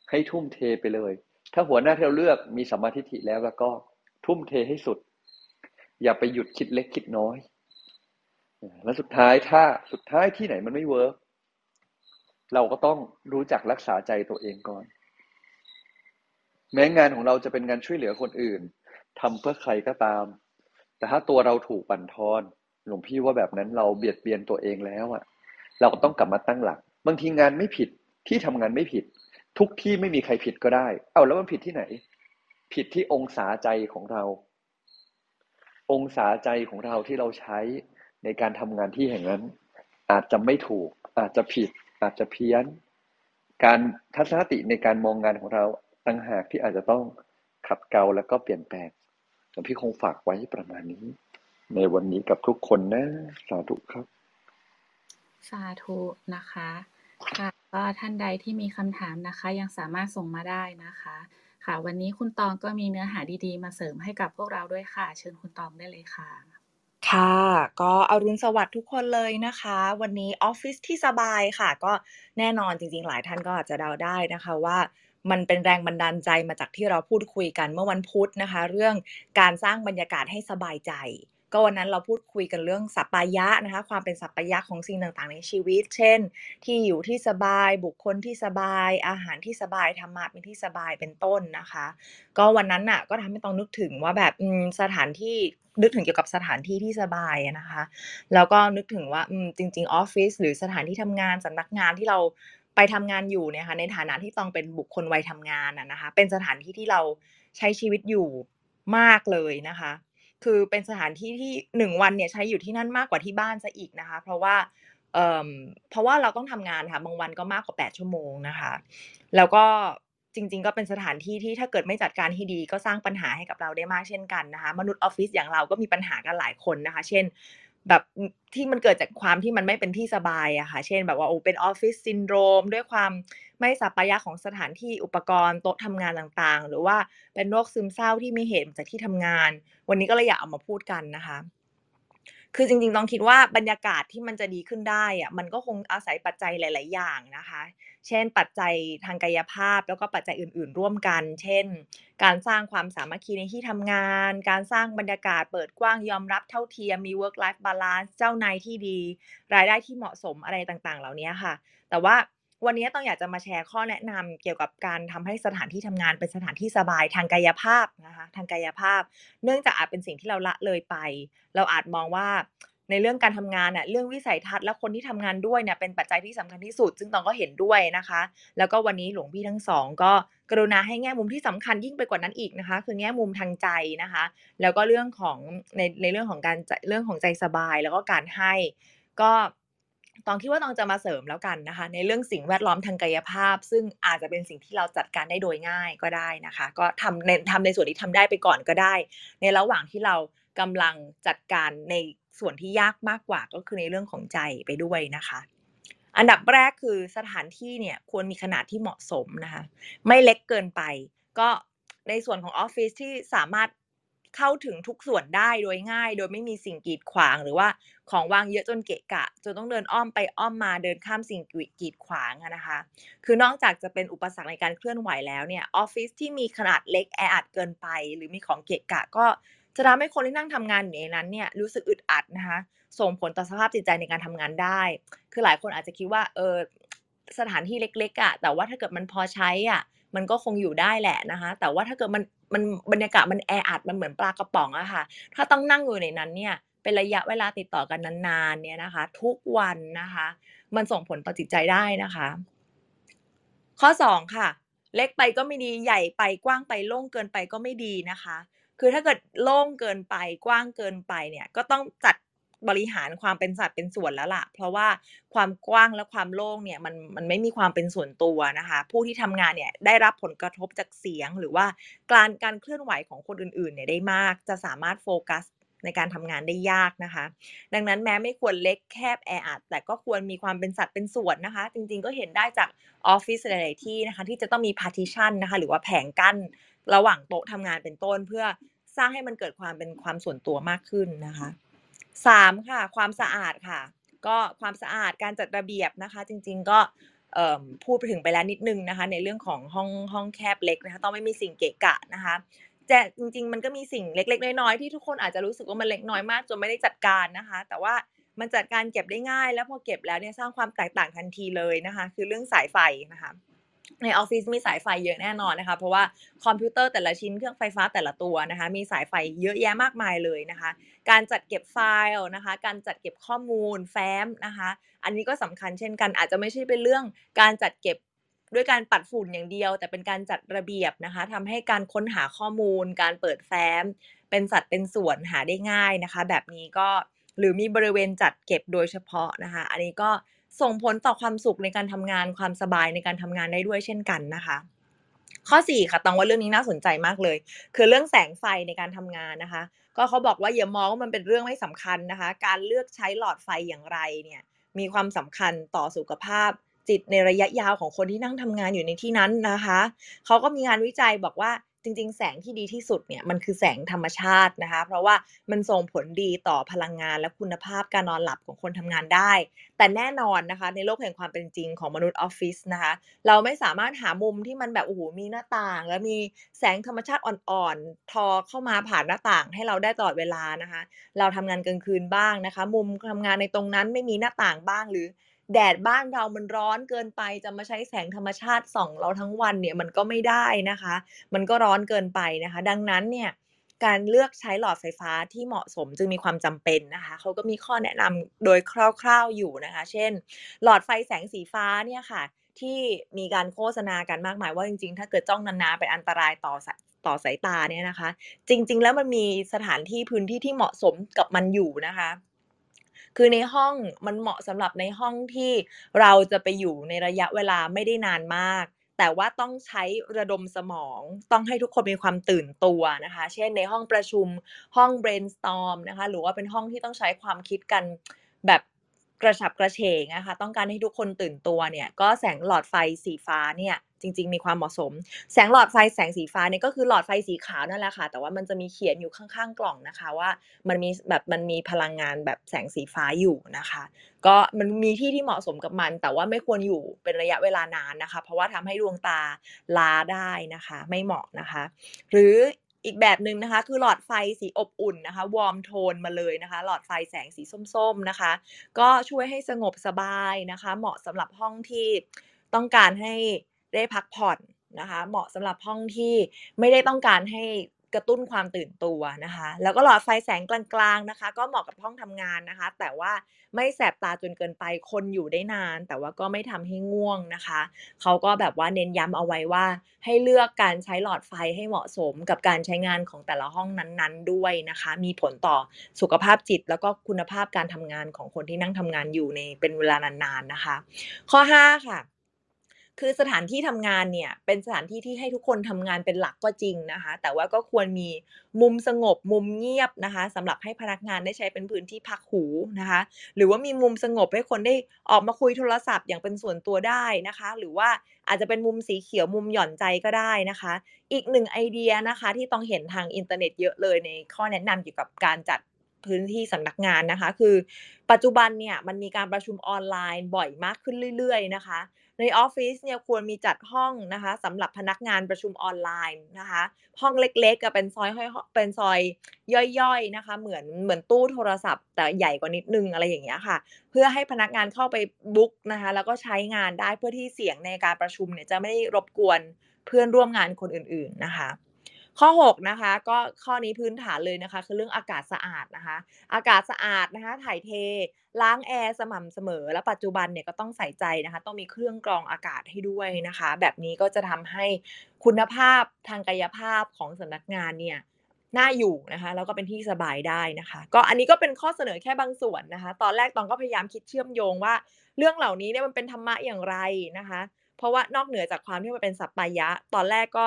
ให้ทุ่มเทไปเลย ถ้าหัวหน้าที่เราเลือกมีสมาธิิแล้วแล้วก็ทุ่มเทให้สุด อย่าไปหยุดคิดเล็กคิดน้อย แล้วสุดท้ายถ้าสุดท้ายที่ไหนมันไม่เวิร์กเราก็ต้องรู้จักรักษาใจตัวเองก่อน แม้งานของเราจะเป็นงานช่วยเหลือคนอื่นทำเพื่อใครก็ตาม แต่ถ้าตัวเราถูกปั่นทอนหลวงพี่ว่าแบบนั้นเราเบียดเบียนตัวเองแล้วอะเราก็ต้องกลับมาตั้งหลัก บางทีงานไม่ผิดที่ทำงานไม่ผิด ทุกที่ไม่มีใครผิดก็ได้ เอาแล้วมันผิดที่ไหน ผิดที่องศาใจของเรา องศาใจของเราที่เราใช้ในการทำงานที่แห่งนั้น อาจจะไม่ถูก อาจจะผิด อาจจะเพี้ยน การทัศนคติในการมองงานของเราต่างหากที่อาจจะต้องขัดเกลาแล้วก็เปลี่ยนแปลง หลวงพี่คงฝากไว้ประมาณนี้ ในวันนี้กับทุกคนนะ สาธุครับ สาธุนะคะ ค่ะก็ท่านใดที่มีคำถามนะคะ ยังสามารถส่งมาได้นะคะ ค่ะ วันนี้คุณตองก็มีเนื้อหาดีๆ มาเสริมให้กับพวกเราด้วยค่ะ เชิญคุณตองได้เลยค่ะค่ะ ก็อรุณสวัสดิ์ทุกคนเลยนะคะ วันนี้ออฟฟิศที่สบายค่ะ ก็แน่นอนจริงๆ หลายท่านก็อาจจะเดาได้นะคะว่า มันเป็นแรงบันดาลใจมาจากที่เราพูดคุยกันเมื่อวันพุธนะคะ เรื่องการสร้างบรรยากาศให้สบายใจ ก็วันนั้นเราพูดคุยกันเรื่องสัปปายะนะคะ ความเป็นสัปปายะของสิ่งต่างๆ ในชีวิต เช่น ที่อยู่ที่สบายบุคคลที่สบาย อาหารที่สบายธรรมะเป็นที่สบายเป็นต้นนะคะ ก็วันนั้นน่ะก็ทำให้ต้องนึกถึงว่าแบบสถานที่นึกถึงเกี่ยวกับสถานที่ที่สบายนะคะ แล้วก็นึกถึงว่าจริง ๆออฟฟิศหรือสถานที่ทำงานสำนักงานที่เรา ไปทำงานอยู่เนี่ยค่ะในฐานะที่ต้องเป็นบุคคลวัยทำงานอะนะคะ เป็นสถานที่ที่เราใช้ชีวิตอยู่มากเลยนะคะ คือเป็นสถานที่ที่หนึ่งวันเนี่ยใช้อยู่ที่นั่นมากกว่าที่บ้านซะอีกนะคะ เพราะว่าเอ่อเพราะว่าเราต้องทำงานค่ะบางวันก็มากกว่า 8 ชั่วโมงนะคะ แล้วก็จริง ๆ ก็เป็นสถานที่ที่ถ้าเกิดไม่จัดการให้ดีก็สร้างปัญหาให้กับเราได้มากเช่นกันนะคะ มนุษย์ออฟฟิศอย่างเราก็มีปัญหากันหลายคนนะคะ เช่น แบบที่มันเกิดจากความที่มันไม่เป็นที่สบายอะค่ะ เช่นแบบว่าโอ้เป็นออฟฟิศซินโดรมด้วยความไม่สัปปายะของสถานที่อุปกรณ์โต๊ะทำงานต่างๆ หรือว่าเป็นโรคซึมเศร้าที่มีเหตุมาจากที่ทำงาน วันนี้ก็เลยอยากเอามาพูดกันนะคะ คือจริงๆ ต้องคิดว่าบรรยากาศที่มันจะดีขึ้นได้อะมันก็คงอาศัยปัจจัยหลาย ๆ อย่างนะคะ เช่น ปัจจัยทางกายภาพแล้วก็ปัจจัยอื่น ๆ ร่วมกัน เช่น การสร้างความสามัคคีในที่ทำงาน การสร้างบรรยากาศเปิดกว้างยอมรับเท่าเทียมมี work life balance เจ้านายที่ดี รายได้ที่เหมาะสมอะไรต่างๆ เหล่านี้ค่ะ แต่ว่า วันนี้ต้องอยากจะมาแชร์ข้อแนะนำเกี่ยวกับการทำให้สถานที่ทำงานเป็นสถานที่สบายทางกายภาพนะคะทางกายภาพ เนื่องจากอาจเป็นสิ่งที่เราละเลยไป เราอาจมองว่าในเรื่องการทำงานน่ะเรื่องวิสัยทัศน์และคนที่ทำงานด้วยเนี่ยเป็นปัจจัยที่สำคัญที่สุด ซึ่งตองก็เห็นด้วยนะคะ แล้วก็วันนี้หลวงพี่ทั้งสอง ก็กรุณาให้แง่มุมที่สำคัญยิ่งไปกว่านั้นอีกนะคะ คือแง่มุมทางใจนะคะ แล้วก็เรื่องของในในเรื่องของการเรื่องของใจสบายแล้วก็การให้ ก็ ตองคิดว่าตองจะมาเสริมแล้วกันนะคะ ในเรื่องสิ่งแวดล้อมทางกายภาพ ซึ่งอาจจะเป็นสิ่งที่เราจัดการได้โดยง่ายก็ได้นะคะ ก็ทำในทำในส่วนที่ทำได้ไปก่อนก็ได้ ในระหว่างที่เรากำลังจัดการในส่วนที่ยากมากกว่าก็คือในเรื่องของใจไปด้วยนะคะ อันดับแรกคือสถานที่เนี่ยควรมีขนาดที่เหมาะสมนะคะ ไม่เล็กเกินไป ก็ในส่วนของออฟฟิศที่สามารถ เข้าถึงทุกส่วนได้โดยง่าย โดยไม่มีสิ่งกีดขวางหรือว่าของวางเยอะจนเกะกะ จนต้องเดินอ้อมไปอ้อมมาเดินข้ามสิ่งกีดขวางนะคะ คือนอกจากจะเป็นอุปสรรคในการเคลื่อนไหวแล้วเนี่ยออฟฟิศที่มีขนาดเล็กแออัดเกินไป หรือมีของเกะกะก็จะทำให้คนที่นั่งทำงานอยู่ในนั้นเนี่ยรู้สึกอึดอัดนะคะส่งผลต่อสภาพจิตใจในการทำงานได้ คือหลายคนอาจจะคิดว่าเออสถานที่เล็กๆอะ่ะแต่ว่าถ้าเกิดมันพอใช้อะ มันก็คงอยู่ได้แหละนะคะ แต่ว่าถ้าเกิดมันมันบรรยากาศมันแออัดมันเหมือนปลากระป๋องอะค่ะ ถ้าต้องนั่งอยู่ในนั้นเนี่ยเป็นระยะเวลาติดต่อกันนานๆเนี่ยนะคะ ทุกวันนะคะ มันส่งผลต่อจิตใจได้นะคะ ข้อสองค่ะ เล็กไปก็ไม่ดีใหญ่ไปกว้างไปโล่งเกินไปก็ไม่ดีนะคะ คือถ้าเกิดโล่งเกินไปกว้างเกินไปเนี่ยก็ต้องจัด บริหารความเป็นสัดเป็นส่วนแล้วล่ะ เพราะว่าความกว้างและความโล่งเนี่ยมันมันไม่มีความเป็นส่วนตัวนะคะ ผู้ที่ทำงานเนี่ยได้รับผลกระทบจากเสียง หรือว่าการการเคลื่อนไหวของคนอื่นๆเนี่ยได้มาก จะสามารถโฟกัสในการทำงานได้ยากนะคะ ดังนั้นแม้ไม่ควรเล็กแคบแออัดแต่ก็ควรมีความเป็นสัดเป็นส่วนนะคะ จริงๆก็เห็นได้จากออฟฟิศหลายๆที่นะคะ ที่จะต้องมี partition นะคะหรือว่าแผงกั้นระหว่างโต๊ะทำงานเป็นต้นเพื่อสร้างให้มันเกิดความเป็นความส่วนตัวมากขึ้นนะคะ สามค่ะ ความสะอาดค่ะ ก็ความสะอาดการจัดระเบียบนะคะ จริง ๆ ก็พูดไปถึงไปแล้วนิดนึงนะคะ ในเรื่องของห้องห้องแคบเล็กนะคะ ต้องไม่มีสิ่งเกะกะนะคะแต่จริง ๆ มันก็มีสิ่งเล็ก ๆ น้อยๆที่ทุกคนอาจจะรู้สึกว่ามันเล็กน้อยมากจนไม่ได้จัดการนะคะ แต่ว่ามันจัดการเก็บได้ง่าย แล้วพอเก็บแล้วเนี่ยสร้างความแตกต่างทันทีเลยนะคะ คือเรื่องสายไฟนะคะ ในออฟฟิศมีสายไฟเยอะแน่นอนนะคะ เพราะว่าคอมพิวเตอร์แต่ละชิ้นเครื่องไฟฟ้าแต่ละตัวนะคะ มีสายไฟเยอะแยะมากมายเลยนะคะ การจัดเก็บไฟล์นะคะ การจัดเก็บข้อมูลแฟ้มนะคะ อันนี้ก็สำคัญเช่นกันอาจจะไม่ใช่เป็นเรื่องการจัดเก็บด้วยการปัดฝุ่นอย่างเดียว แต่เป็นการจัดระเบียบนะคะทำให้การค้นหาข้อมูล การเปิดแฟ้ม เป็นสัดเป็นส่วนหาได้ง่ายนะคะ แบบนี้ก็หรือมีบริเวณจัดเก็บโดยเฉพาะนะคะ อันนี้ก็ ส่งผลต่อความสุขในการทำงานความสบายในการทำงานได้ด้วยเช่นกันนะคะ ข้อ4ค่ะตองว่าเรื่องนี้น่าสนใจมากเลย คือเรื่องแสงไฟในการทำงานนะคะ ก็เขาบอกว่าอย่ามองว่ามันเป็นเรื่องไม่สำคัญนะคะ การเลือกใช้หลอดไฟอย่างไรเนี่ยมีความสำคัญต่อสุขภาพจิตในระยะยาวของคนที่นั่งทำงานอยู่ในที่นั้นนะคะ เขาก็มีงานวิจัยบอกว่า จริงๆ แสงที่ดีที่สุดเนี่ยมันคือแสงธรรมชาตินะคะ เพราะว่ามันส่งผลดีต่อพลังงานและคุณภาพการนอนหลับของคนทำงานได้ แต่แน่นอนนะคะ ในโลกแห่งความเป็นจริงของมนุษย์ออฟฟิศนะคะ เราไม่สามารถหามุมที่มันแบบโอ้โหมีหน้าต่าง แล้วมีแสงธรรมชาติอ่อนๆทอเข้ามาผ่านหน้าต่างให้เราได้ตลอดเวลานะคะ เราทำงานกลางคืนบ้างนะคะ มุมทำงานในตรงนั้นไม่มีหน้าต่างบ้างหรือ แดดบ้านเรามันร้อนเกินไปจะมาใช้แสงธรรมชาติส่องเราทั้งวันเนี่ยมันก็ไม่ได้นะคะ มันก็ร้อนเกินไปนะคะ ดังนั้นเนี่ยการเลือกใช้หลอดไฟฟ้าที่เหมาะสมจึงมีความจำเป็นนะคะเขาก็มีข้อแนะนำโดยคร่าวๆอยู่นะคะ เช่น หลอดไฟแสงสีฟ้าเนี่ยค่ะ ที่มีการโฆษณากันมากมายว่าจริงๆ ถ้าเกิดจ้องนานๆเป็นอันตรายต่อต่อสายตาเนี่ยนะคะ จริง ๆ แล้วมันมีสถานที่พื้นที่ที่เหมาะสมกับมันอยู่นะคะ คือในห้องมันเหมาะสำหรับในห้องที่เราจะไปอยู่ในระยะเวลาไม่ได้นานมาก แต่ว่าต้องใช้ระดมสมอง ต้องให้ทุกคนมีความตื่นตัวนะคะ เช่นในห้องประชุมห้อง brainstorm นะคะ หรือว่าเป็นห้องที่ต้องใช้ความคิดกันแบบกระฉับกระเฉงนะคะ ต้องการให้ทุกคนตื่นตัวเนี่ย ก็แสงหลอดไฟสีฟ้าเนี่ยจริง ๆ มีความเหมาะสม แสงหลอดไฟแสงสีฟ้าเนี่ยก็คือหลอดไฟสีขาวนั่นแหละค่ะ แต่ว่ามันจะมีเขียนอยู่ข้างๆกล่องนะคะ ว่ามันมีแบบมันมีพลังงานแบบแสงสีฟ้าอยู่นะคะ ก็มันมีที่ที่เหมาะสมกับมัน แต่ว่าไม่ควรอยู่เป็นระยะเวลานานนะคะ เพราะว่าทำให้ดวงตาล้าได้นะคะ ไม่เหมาะนะคะ หรืออีกแบบหนึ่งนะคะคือหลอดไฟสีอบอุ่นนะคะวอร์มโทนมาเลยนะคะ หลอดไฟแสงสีส้มๆนะคะ ก็ช่วยให้สงบสบายนะคะ เหมาะสำหรับห้องที่ต้องการให้ ได้พักผ่อนนะคะ เหมาะสำหรับห้องที่ไม่ได้ต้องการให้กระตุ้นความตื่นตัวนะคะ แล้วก็หลอดไฟแสงกลางๆนะคะ ก็เหมาะกับห้องทำงานนะคะ แต่ว่าไม่แสบตาจนเกินไปคนอยู่ได้นาน แต่ว่าก็ไม่ทำให้ง่วงนะคะเขาก็แบบว่าเน้นย้ำเอาไว้ว่า ให้เลือกการใช้หลอดไฟให้เหมาะสมกับการใช้งานของแต่ละห้องนั้นๆ ด้วยนะคะ มีผลต่อสุขภาพจิต แล้วก็คุณภาพการทำงานของคนที่นั่งทำงานอยู่ในเป็นเวลานานๆนะคะ ข้อ 5 ค่ะ คือสถานที่ทำงานเนี่ยเป็นสถานที่ที่ให้ทุกคนทำงานเป็นหลักก็จริงนะคะ แต่ว่าก็ควรมีมุมสงบมุมเงียบนะคะสำหรับให้พนักงานได้ใช้เป็นพื้นที่พักหูนะคะ หรือว่ามีมุมสงบให้คนได้ออกมาคุยโทรศัพท์อย่างเป็นส่วนตัวได้นะคะ หรือว่าอาจจะเป็นมุมสีเขียวมุมหย่อนใจก็ได้นะคะ อีกหนึ่งไอเดียนะคะที่ต้องเห็นทางอินเทอร์เน็ตเยอะเลยในข้อแนะนำเกี่ยวกับการจัดพื้นที่สำนักงานนะคะ คือ ปัจจุบันเนี่ยมันมีการประชุมออนไลน์บ่อยมากขึ้นเรื่อย ๆ นะคะ ในออฟฟิศเนี่ยควรมีจัดห้องนะคะสำหรับพนักงานประชุมออนไลน์นะคะ ห้องเล็กๆกับเป็นซอยห้อยเป็นซอยย่อยๆนะคะ เหมือนเหมือนตู้โทรศัพท์ แต่ใหญ่กว่านิดนึงอะไรอย่างเงี้ยค่ะ เพื่อให้พนักงานเข้าไปบุ๊กนะคะ แล้วก็ใช้งานได้เพื่อที่เสียงในการประชุมเนี่ยจะไม่รบกวนเพื่อนร่วมงานคนอื่น ๆนะคะ ข้อ6นะคะก็ข้อนี้พื้นฐานเลยนะคะ คือเรื่องอากาศสะอาดนะคะ อากาศสะอาดนะคะ ถ่ายเท ล้างแอร์สม่ำเสมอ และปัจจุบันเนี่ยก็ต้องใส่ใจนะคะ ต้องมีเครื่องกรองอากาศให้ด้วยนะคะ แบบนี้ก็จะทำให้คุณภาพทางกายภาพของสำนักงานเนี่ยน่าอยู่นะคะแล้วก็เป็นที่สบายได้นะคะ ก็อันนี้ก็เป็นข้อเสนอแค่บางส่วนนะคะ ตอนแรกตองก็พยายามคิดเชื่อมโยงว่า เรื่องเหล่านี้เนี่ยมันเป็นธรรมะอย่างไรนะคะ เพราะว่านอกเหนือจากความที่มันเป็นสัพพายะ ตอนแรกก็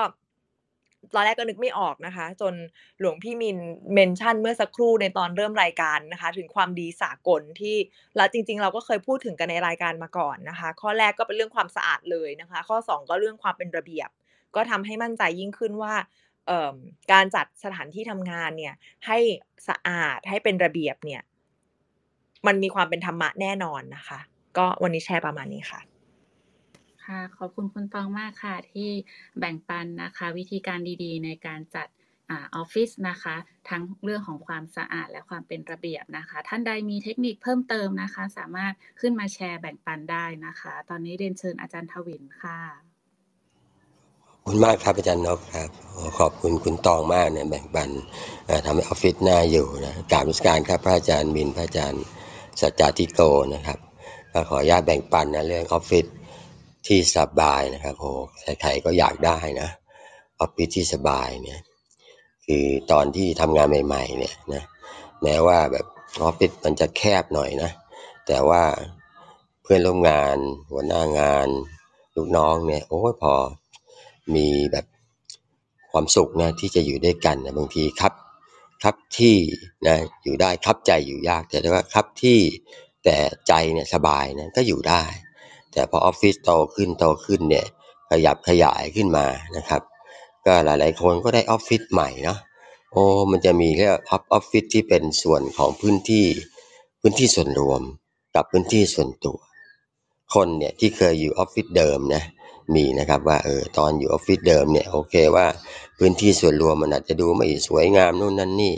ตอนแรกก็นึกไม่ออกนะคะ จนหลวงพี่มินเมนชั่นเมื่อสักครู่ในตอนเริ่มรายการนะคะ ถึงความดีสากลที่แล้วจริง ๆ เราก็เคยพูดถึงกันในรายการมาก่อนนะคะ ข้อแรกก็เป็นเรื่องความสะอาดเลยนะคะ ข้อ 2 ก็เรื่องความเป็นระเบียบ ก็ทำให้มั่นใจยิ่งขึ้นว่าการจัดสถานที่ทำงานเนี่ยให้สะอาดให้เป็นระเบียบเนี่ย มันมีความเป็นธรรมะแน่นอนนะคะ ก็วันนี้แชร์ประมาณนี้ค่ะ ค่ะ ขอบคุณคุณตองมากค่ะ ที่แบ่งปันนะคะ วิธีการดีๆ ในการจัดออฟฟิศนะคะ ทั้งเรื่องของความสะอาดและความเป็นระเบียบนะคะ ท่านใดมีเทคนิคเพิ่มเติมนะคะ สามารถขึ้นมาแชร์แบ่งปันได้นะคะ ตอนนี้เรียนเชิญอาจารย์ทวินค่ะคุณมากครับอาจารย์นพครับ ขอบคุณคุณตองมากเนี่ยแบ่งปันทำให้ออฟฟิศน่าอยู่นะกราบนมัสการครับพระอาจารย์มินพระอาจารย์สัจจติโกนะครับก็ขออนุญาตแบ่งปันนะเรื่องออฟฟิศ ที่สบายนะครับโอ้ใครๆก็อยากได้นะออฟฟิศที่สบายเนี่ยคือตอนที่ทำงานใหม่ๆเนี่ยนะแม้ว่าแบบออฟฟิศมันจะแคบหน่อยนะแต่ว่าเพื่อนร่วมงานหัวหน้างานลูกน้องเนี่ยโอ้ยพอมีแบบความสุขนะที่จะอยู่ด้วยกันนะบางทีครับครับที่นะอยู่ได้ครับใจอยู่ยากแต่ว่าครับที่แต่ใจเนี่ยสบายนะก็อยู่ได้ แต่พอออฟฟิศโตขึ้นโตขึ้นเนี่ยขยับขยายขึ้นมานะครับ ก็หลายๆคนก็ได้ออฟฟิศใหม่เนาะโอ้มันจะมีเรียกว่าออฟฟิศที่เป็นส่วนของพื้นที่พื้นที่ส่วนรวมกับพื้นที่ส่วนตัว คนเนี่ยที่เคยอยู่ออฟฟิศเดิมนะมีนะครับว่าเออตอนอยู่ออฟฟิศเดิมเนี่ยโอเคว่าพื้นที่ส่วนรวมมันอาจจะดูไม่สวยงามนู่นนั่นนี่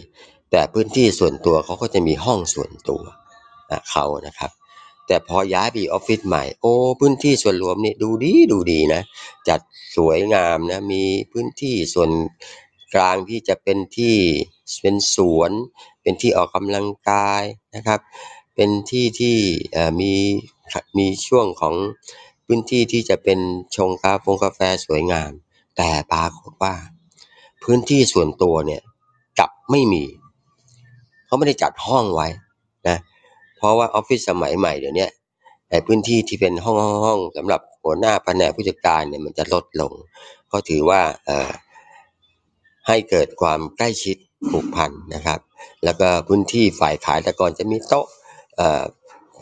แต่พื้นที่ส่วนตัวเขาก็จะมีห้องส่วนตัวเขานะครับ แต่พอย้ายไปออฟฟิศใหม่ โอ้พื้นที่ส่วนรวมนี่ดูดีดูดีนะ จัดสวยงามนะ มีพื้นที่ส่วนกลางที่จะเป็นที่เป็นสวน เป็นที่ออกกำลังกายนะครับ เป็นที่ที่มีมีช่วงของพื้นที่ที่จะเป็นชงกาแฟกาแฟสวยงาม แต่ปรากฏว่า พื้นที่ส่วนตัวเนี่ยกลับไม่มี เขาไม่ได้จัดห้องไว้ เพราะว่าออฟฟิศสมัยใหม่เดี๋ยวนี้ไอ้พื้นที่ที่เป็นห้องห้องห้องสำหรับหัวหน้าแผนกผู้จัดการเนี่ยมันจะลดลง ก็ถือว่าให้เกิดความใกล้ชิดผูกพันนะครับ แล้วก็พื้นที่ฝ่ายขายแต่ก่อนจะมีโต๊ะ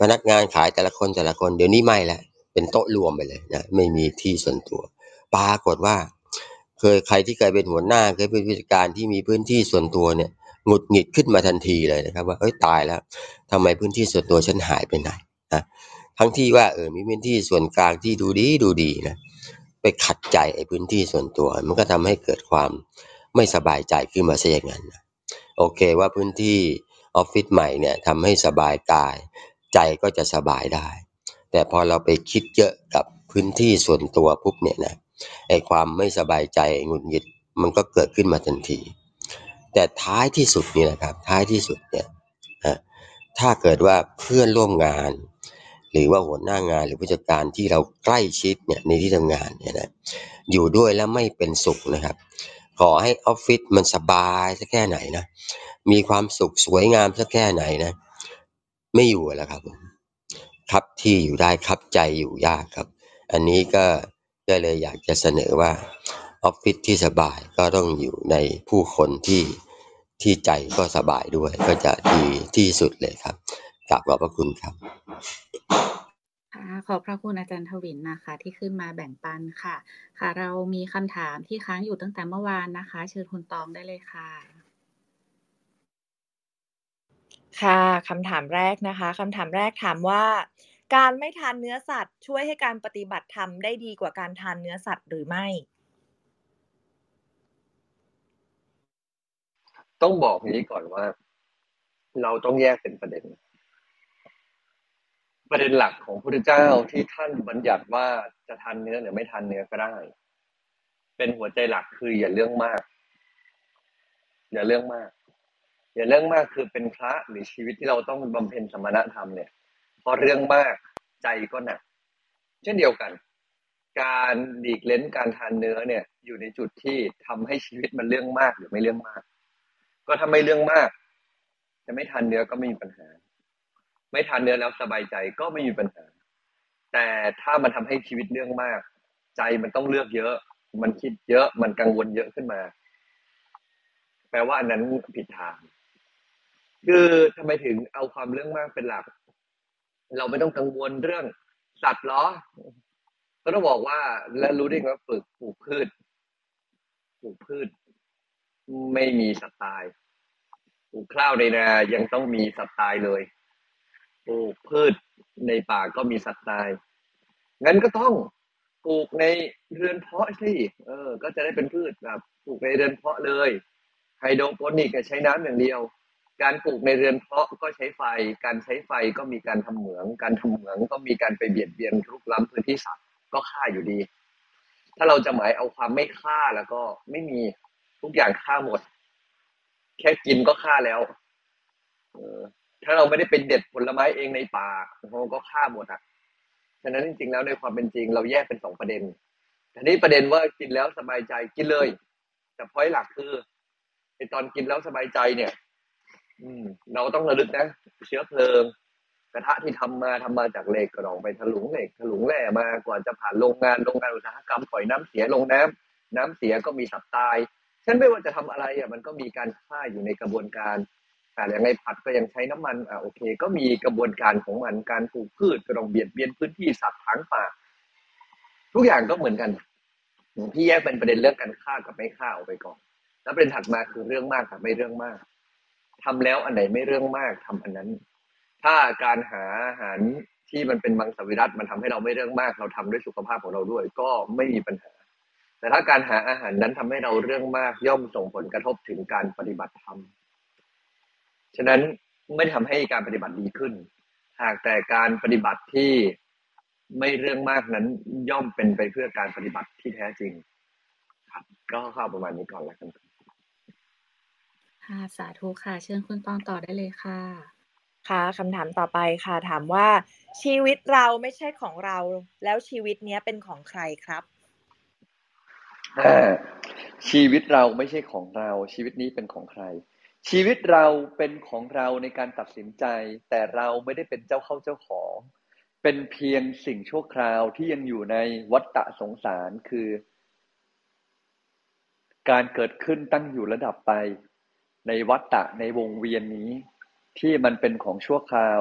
พนักงานขายแต่ละคนแต่ละคนเดี๋ยวนี้ไม่ล้วเป็นโต๊ะรวมไปเลยนะไม่มีที่ส่วนตัวปรากฏว่า เคยใครที่เคยเป็นหัวหน้าเคยเป็นผู้จัดการที่มีพื้นที่ส่วนตัวเนี่ย หงุดหงิดขึ้นมาทันทีเลยนะครับ ว่าเอ้ยตายแล้วทำไมพื้นที่ส่วนตัวฉันหายไปไหนนะทั้งที่ว่าเออมีพื้นที่ส่วนกลางที่ดูดีดูดีนะไปขัดใจไอ้พื้นที่ส่วนตัว มันก็ทำให้เกิดความไม่สบายใจขึ้นมาซะอย่างนั้นนะโอเคว่าพื้นที่ออฟฟิศใหม่เนี่ยทำให้สบายกาย ใจก็จะสบายได้ แต่พอเราไปคิดเยอะกับพื้นที่ส่วนตัวปุ๊บเนี่ยนะไอ้ความไม่สบายใจหงุดหงิดมันก็เกิดขึ้นมาทันที แต่ท้ายที่สุดนี่นะครับ ท้ายที่สุดเนี่ยถ้าเกิดว่าเพื่อนร่วมงาน หรือว่าหัวหน้างานหรือผู้จัดการที่เราใกล้ชิดเนี่ยในที่ทำงานเนี่ยนะอยู่ด้วยแล้วไม่เป็นสุขนะครับ ขอให้ออฟฟิศมันสบายสักแค่ไหนนะมีความสุขสวยงามสักแค่ไหนนะไม่อยู่แล้วครับผมครับที่อยู่ได้ครับใจอยู่ยากครับ อันนี้ก็ก็เลยอยากจะเสนอว่า ออฟฟิศที่สบายก็ต้องอยู่ในผู้คนที่ที่ใจก็สบายด้วย ก็จะดีที่สุดเลยครับกราบขอบพระคุณครับค่ะขอบพระคุณอาจารย์ทวินนะคะ ที่ขึ้นมาแบ่งปันค่ะ ค่ะ เรามีคำถามที่ค้างอยู่ตั้งแต่เมื่อวานนะคะ เชิญคุณตองได้เลยค่ะ ค่ะคำถามแรกนะคะคำถามแรกถามว่า การไม่ทานเนื้อสัตว์ ช่วยให้การปฏิบัติธรรมได้ดีกว่าการทานเนื้อสัตว์หรือไม่ ต้องบอกอย่างนี้ก่อนว่า เราต้องแยกเป็นประเด็น ประเด็นหลักของพระพุทธเจ้าที่ท่านบัญญัติว่าจะทานเนื้อหรือไม่ทานเนื้อก็ได้ เป็นหัวใจหลักคืออย่าเรื่องมาก อย่าเรื่องมาก อย่าเรื่องมากคือเป็นพระหรือชีวิตที่เราต้องบำเพ็ญสมณธรรมเนี่ยพอเรื่องมากใจก็หนัก เช่นเดียวกัน การดีกเล้นการทานเนื้อเนี่ย อยู่ในจุดที่ทำให้ชีวิตมันเรื่องมากหรือไม่เรื่องมาก ก็ถ้าไม่เรื่องมาก จะไม่ทานเนื้อก็ไม่มีปัญหา ไม่ทานเนื้อแล้วสบายใจก็ไม่มีปัญหา แต่ถ้ามันทำให้ชีวิตเรื่องมาก ใจมันต้องเลือกเยอะ มันคิดเยอะมันกังวลเยอะขึ้นมา แปลว่าอันนั้นผิดทาง คือทำไมถึงเอาความเรื่องมากเป็นหลัก เราไม่ต้องกังวลเรื่องสัตว์หรอก็ต้องบอกว่าแล้วรู้ได้ว่าปลูกปลูกพืชปลูกพืช ไม่มีสัตว์ตายปลูกข้าวในนายังต้องมีสัตว์ตายเลยปลูกพืชในป่าก็มีสัตว์ตายงั้นก็ต้องปลูกในเรือนเพาะสิเออ ก็จะได้เป็นพืชแบบปลูกในเรือนเพาะเลยไฮโดรโปนิกใช้น้ำอย่างเดียว การปลูกในเรือนเพาะก็ใช้ไฟ การใช้ไฟก็มีการทำเหมือง การทำเหมืองก็มีการไปเบียดเบียนรุกล้ำพื้นที่สัตว์ก็ฆ่าอยู่ดี ถ้าเราจะหมายเอาความไม่ฆ่าแล้วก็ไม่มี ทุกอย่างฆ่าหมด แค่กินก็ฆ่าแล้ว เออ ถ้าเราไม่ได้เป็นเด็ดผลไม้เองในป่าเราก็ฆ่าหมดอะฉะนั้นจริงๆแล้วในความเป็นจริง เราแยกเป็นสองประเด็นทีนี้ประเด็นว่ากินแล้วสบายใจกินเลย แต่พอยหลักคือไอตอนกินแล้วสบายใจเนี่ย อืม เราต้องระลึกนะเชื้อเพลิง กระทะที่ทำมาทำมาจากเหล็กกระดองไปถลุงเหล็กถลุงแร่มากว่าจะผ่านโรงงานโรงงานอุตสาหกรรมปล่อยน้ำเสียลงน้ำน้ำเสียก็มีสัตว์ตาย ฉันไม่ว่าจะทำอะไรอะมันก็มีการฆ่าอยู่ในกระบวนการแต่อย่างในผัดก็ยังใช้น้ำมันอะโอเค ก็มีกระบวนการของมันการปลูกพืชก็ต้องเบียดเบียนพื้นที่สัตว์ทางป่า ทุกอย่างก็เหมือนกันพี่แยกเป็นประเด็นเรื่องการฆ่ากับไม่ฆ่าออกไปก่อน แล้วประเด็นถัดมาคือเรื่องมากกับไม่เรื่องมากทำแล้วอันไหนไม่เรื่องมากทำอันนั้น ถ้าการหาอาหารที่มันเป็นมังสวิรัตมันทำให้เราไม่เรื่องมาก เราทำด้วยสุขภาพของเราด้วย ก็ไม่มีปัญหา แต่ถ้าการหาอาหารนั้นทำให้เราเรื่องมากย่อมส่งผลกระทบถึงการปฏิบัติธรรม ฉะนั้นไม่ทำให้การปฏิบัติดีขึ้น หากแต่การปฏิบัติที่ไม่เรื่องมากนั้นย่อมเป็นไปเพื่อการปฏิบัติที่แท้จริง ครับ ก็เข้าประมาณนี้ก่อนแล้วกันค่ะสาธุค่ะ เชิญคุณตองต่อได้เลยค่ะ ค่ะคำถามต่อไปค่ะ ถามว่าชีวิตเราไม่ใช่ของเรา แล้วชีวิตเนี้ยเป็นของใครครับ ชีวิตเราไม่ใช่ของเรา ชีวิตนี้เป็นของใคร ชีวิตเราเป็นของเราในการตัดสินใจ แต่เราไม่ได้เป็นเจ้าเข้าเจ้าของ เป็นเพียงสิ่งชั่วคราวที่ยังอยู่ในวัฏฏะสงสารคือ การเกิดขึ้นตั้งอยู่ระดับไป ในวัฏฏะในวงเวียนนี้ ที่มันเป็นของชั่วคราว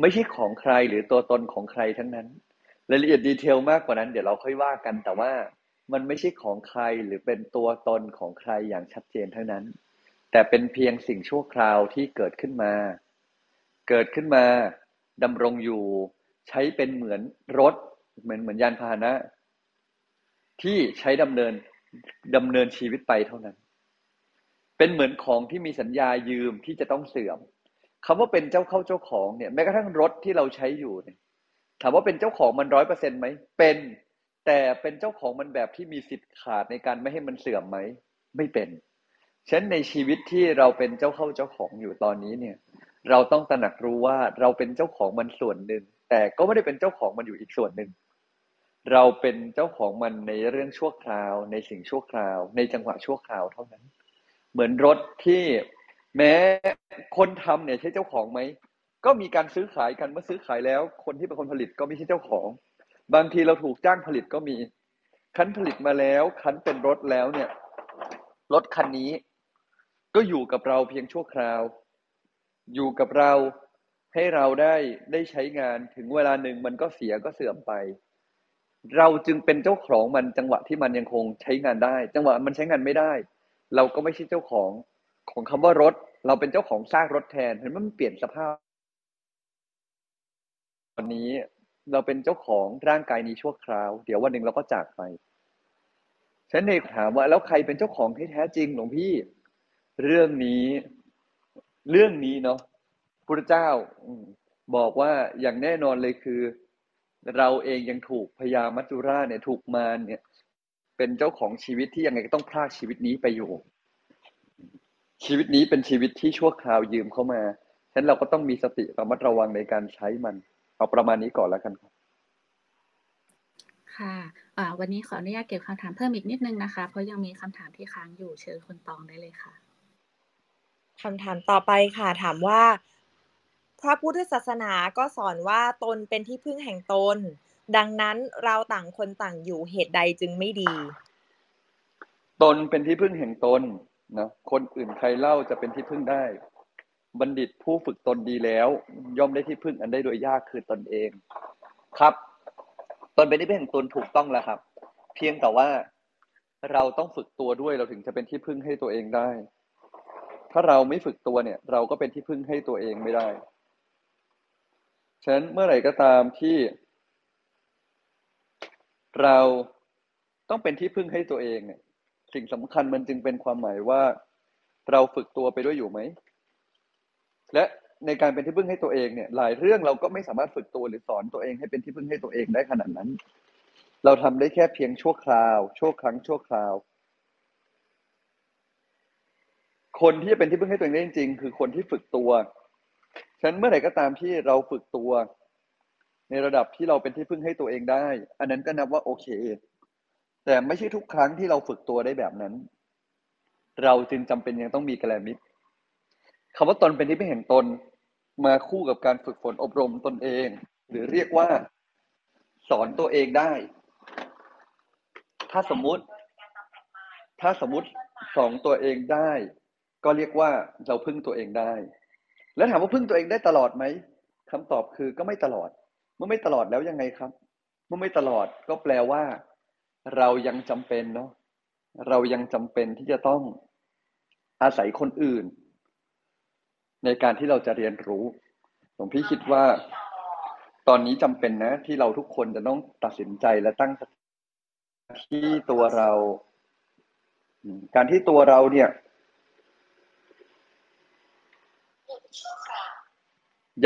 ไม่ใช่ของใครหรือตัวตนของใครทั้งนั้นรายละเอียดดีเทลมากกว่านั้นเดี๋ยวเราค่อยว่ากันแต่ว่า มันไม่ใช่ของใครหรือเป็นตัวตนของใครอย่างชัดเจนเท่านั้น แต่เป็นเพียงสิ่งชั่วคราวที่เกิดขึ้นมา เกิดขึ้นมาดำรงอยู่ ใช้เป็นเหมือนรถ เหมือนเหมือนยานพาหนะ ที่ใช้ดำเนินดำเนินชีวิตไปเท่านั้น เป็นเหมือนของที่มีสัญญายืมที่จะต้องเสื่อมคำว่าเป็นเจ้าเข้าเจ้าของเนี่ยแม้กระทั่งรถที่เราใช้อยู่เนี่ยถามว่าเป็นเจ้าของมันร้อยเปอร์เซ็นต์ไหมเป็น แต่เป็นเจ้าของมันแบบที่มีสิทธิ์ขาดในการไม่ให้มันเสื่อมไหม ไม่เป็นฉะนั้นในชีวิตที่เราเป็นเจ้าเข้าเจ้าของอยู่ตอนนี้เนี่ย เราต้องตระหนักรู้ว่าเราเป็นเจ้าของมันส่วนหนึ่ง แต่ก็ไม่ได้เป็นเจ้าของมันอยู่อีกส่วนหนึ่ง เราเป็นเจ้าของมันในเรื่องชั่วคราว ในสิ่งชั่วคราว ในจังหวะชั่วคราวเท่านั้น เหมือนรถที่แม้คนทำเนี่ยใช่เจ้าของไหมก็มีการซื้อขายกันเมื่อซื้อขายแล้ว คนที่เป็นคนผลิตก็ไม่ใช่เจ้าของ บางทีเราถูกจ้างผลิตก็มี คันผลิตมาแล้ว คันเป็นรถแล้วเนี่ย รถคันนี้ ก็อยู่กับเราเพียงชั่วคราว อยู่กับเราให้เราได้ได้ใช้งานถึงเวลาหนึ่งมันก็เสียก็เสื่อมไป เราจึงเป็นเจ้าของมันจังหวะที่มันยังคงใช้งานได้ จังหวะมันใช้งานไม่ได้ เราก็ไม่ใช่เจ้าของของคำว่ารถ เราเป็นเจ้าของซากรถแทนเห็นมันเปลี่ยนสภาพ ตอนนี้ เราเป็นเจ้าของร่างกายนี้ชั่วคราว เดี๋ยววันหนึ่งเราก็จากไป ฉันเองถามว่าแล้วใครเป็นเจ้าของที่แท้จริงหลวงพี่ เรื่องนี้ เรื่องนี้เนาะพระเจ้าบอกว่าอย่างแน่นอนเลยคือ เราเองยังถูกพญามัจจุราชเนี่ยถูกมารเนี่ย เป็นเจ้าของชีวิตที่ยังไงก็ต้องพลากชีวิตนี้ไปอยู่ ชีวิตนี้เป็นชีวิตที่ชั่วคราวยืมเข้ามาฉะนั้นเราก็ต้องมีสติระมัดระวังในการใช้มัน เอาประมาณนี้ก่อนแล้วกันครับ ค่ะะวันนี้ขออนุญาตเก็บคำถามเพิ่มอีกนิดนึงนะคะ เพราะยังมีคำถามที่ค้างอยู่เชิญคุณตองได้เลยค่ะคำถามต่อไปค่ะ ถามว่า พระพุทธศาสนาก็สอนว่าตนเป็นที่พึ่งแห่งตน ดังนั้นเราต่างคนต่างอยู่เหตุใดจึงไม่ดี ตนเป็นที่พึ่งแห่งตนนะคนอื่นใครเล่าจะเป็นที่พึ่งได้ บัณฑิตผู้ฝึกตนดีแล้ว ย่อมได้ที่พึ่งอันได้โดยยากคือตนเอง ครับตนเป็นที่พึ่งแห่งตนถูกต้องแล้วครับ เพียงแต่ว่าเราต้องฝึกตัวด้วยเราถึงจะเป็นที่พึ่งให้ตัวเองได้ ถ้าเราไม่ฝึกตัวเนี่ย เราก็เป็นที่พึ่งให้ตัวเองไม่ได้ฉะนั้นเมื่อไหร่ก็ตามที่ เราต้องเป็นที่พึ่งให้ตัวเองเนี่ย สิ่งสำคัญมันจึงเป็นความหมายว่า เราฝึกตัวไปด้วยอยู่ไหม และในการเป็นที่พึ่งให้ตัวเองเนี่ย หลายเรื่องเราก็ไม่สามารถฝึกตัวหรือสอนตัวเองให้เป็นที่พึ่งให้ตัวเองได้ขนาดนั้น เราทำได้แค่เพียงชั่วคราว ชั่วครั้งชั่วคราว คนที่จะเป็นที่พึ่งให้ตัวเองได้จริง ๆ คือคนที่ฝึกตัวฉะนั้นเมื่อไหร่ก็ตามที่เราฝึกตัว ในระดับที่เราเป็นที่พึ่งให้ตัวเองได้ อันนั้นก็นับว่าโอเค แต่ไม่ใช่ทุกครั้งที่เราฝึกตัวได้แบบนั้น เราจึงจำเป็นยังต้องมีกระแลมิตร คำว่าตนเป็นที่พึ่งแห่งตน มาคู่กับการฝึกฝนอบรมตนเอง หรือเรียกว่า สอนตัวเองได้ ถ้าสมมุติ ถ้าสมมติสองตัวเองได้ ก็เรียกว่าเราพึ่งตัวเองได้ แล้วถามว่าพึ่งตัวเองได้ตลอดไหมคำตอบคือก็ไม่ตลอด เมื่อไม่ตลอดแล้วยังไงครับ เมื่อไม่ตลอดก็แปลว่า เรายังจำเป็นเนาะเรายังจำเป็นที่จะต้องอาศัยคนอื่น ในการที่เราจะเรียนรู้หลวงพี่คิดว่า ตอนนี้จำเป็นนะ ที่เราทุกคนจะต้องตัดสินใจและตั้งที่ตัวเรา การที่ตัวเราเนี่ย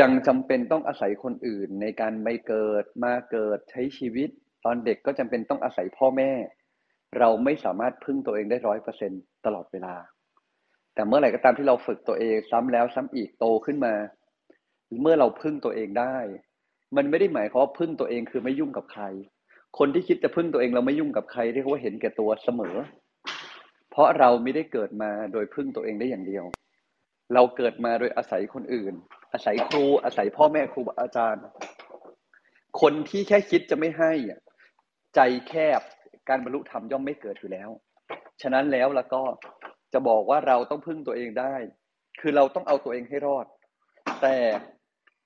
ยังจำเป็นต้องอาศัยคนอื่นในการไปเกิดมาเกิดใช้ชีวิต ตอนเด็กก็จำเป็นต้องอาศัยพ่อแม่ เราไม่สามารถพึ่งตัวเองได้ร้อยเปอร์เซ็นตลอดเวลา แต่เมื่อไหร่ก็ตามที่เราฝึกตัวเองซ้ำแล้วซ้ำอีกโตขึ้นมา เมื่อเราพึ่งตัวเองได้ มันไม่ได้หมายความว่าพึ่งตัวเองคือไม่ยุ่งกับใคร คนที่คิดจะพึ่งตัวเองเราไม่ยุ่งกับใครเรียกว่าเห็นแก่ตัวเสมอ เพราะเราไม่ได้เกิดมาโดยพึ่งตัวเองได้อย่างเดียว เราเกิดมาโดยอาศัยคนอื่น อาศัยครูอาศัยพ่อแม่ครูอาจารย์ คนที่แค่คิดจะไม่ให้ใจแคบการบรรลุธรรมย่อมไม่เกิดอยู่แล้ว ฉะนั้นแล้วแล้วก็ จะบอกว่าเราต้องพึ่งตัวเองได้ คือเราต้องเอาตัวเองให้รอด แต่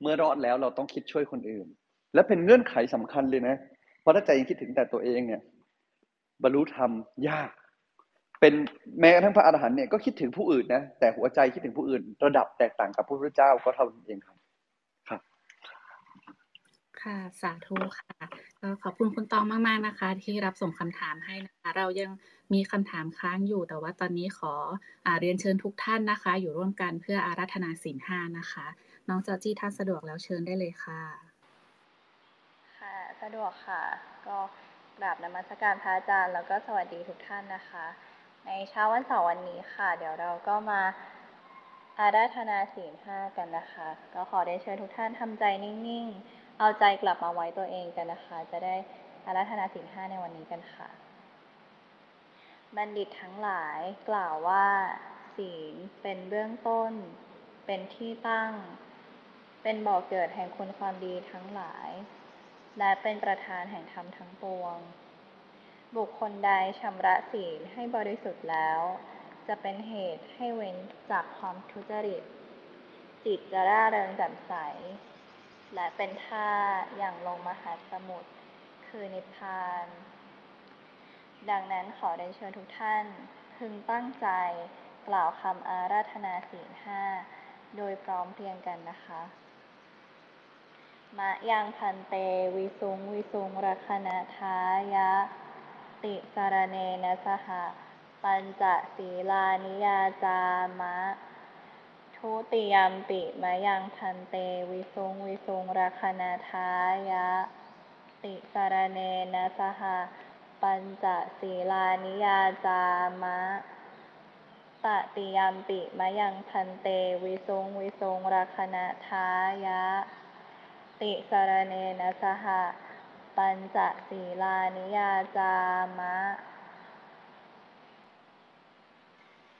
เมื่อรอดแล้วเราต้องคิดช่วยคนอื่น และเป็นเงื่อนไขสำคัญเลยนะ เพราะถ้าใจยังคิดถึงแต่ตัวเองเนี่ย บรรลุธรรมยาก เป็นแม้กระทั่งพระอรหันต์เนี่ยก็คิดถึงผู้อื่นนะ แต่หัวใจคิดถึงผู้อื่น ระดับแตกต่างกับพระพุทธเจ้าก็เท่านั้นเองครับ ค่ะ สาธุค่ะก็ขอบคุณคุณตองมาก ๆ นะคะ ที่รับส่งคำถามให้นะคะ เรายังมีคำถามค้างอยู่แต่ว่าตอนนี้ขออเรียนเชิญทุกท่านนะคะ อยู่ร่วมกันเพื่ออาราธนาศีลห้านะคะ น้องจอจี้ท่านสะดวกแล้วเชิญได้เลยค่ะ ค่ะ สะดวกค่ะ ก็กราบนมัสการพระอาจารย์แล้วก็สวัสดีทุกท่านนะคะ ในเช้าวันเสาร์วันนี้ค่ะ เดี๋ยวเราก็มาอาราธนาศีลห้ากันนะคะ ก็ขอได้เชิญทุกท่านทำใจนิ่ง ๆ เอาใจกลับมาไว้ตัวเองกันนะคะ จะได้อาราธนาศีลห้าในวันนี้กันค่ะ บัณฑิตทั้งหลายกล่าวว่าศีลเป็นเบื้องต้น เป็นที่ตั้ง เป็นบ่อกเกิดแห่งคุณความดีทั้งหลาย และเป็นประธานแห่งธรรมทั้งปวง บุคคลใดชำระศีลให้บริสุทธิ์แล้ว จะเป็นเหตุให้เว้นจากความทุจริต จิตจะร่าเริงแจ่มใส และเป็นท่าอย่างลงมหาสมุทรคือนิพพาน ดังนั้นขอได้เชิญทุกท่าน พึงตั้งใจกล่าวคำอาราธนาศีลห้าโดยพร้อมเพรียงกันนะคะ มะยังพันเตวิสุงวิสุงรัคณทายะ ติสารเนนะสหปัญจศีลานิยาจามะ ทุติยมปิมะยังพันเตวิสุงวิสุงรัคณทายะ ติสารเนนะสหะปัญจศีลานิยาจามะตติยมปิมะยังพันเตวิสุงวิสุงรัคณทายะ ติสารเนนะสหะปัญจศีลานิยาจามะ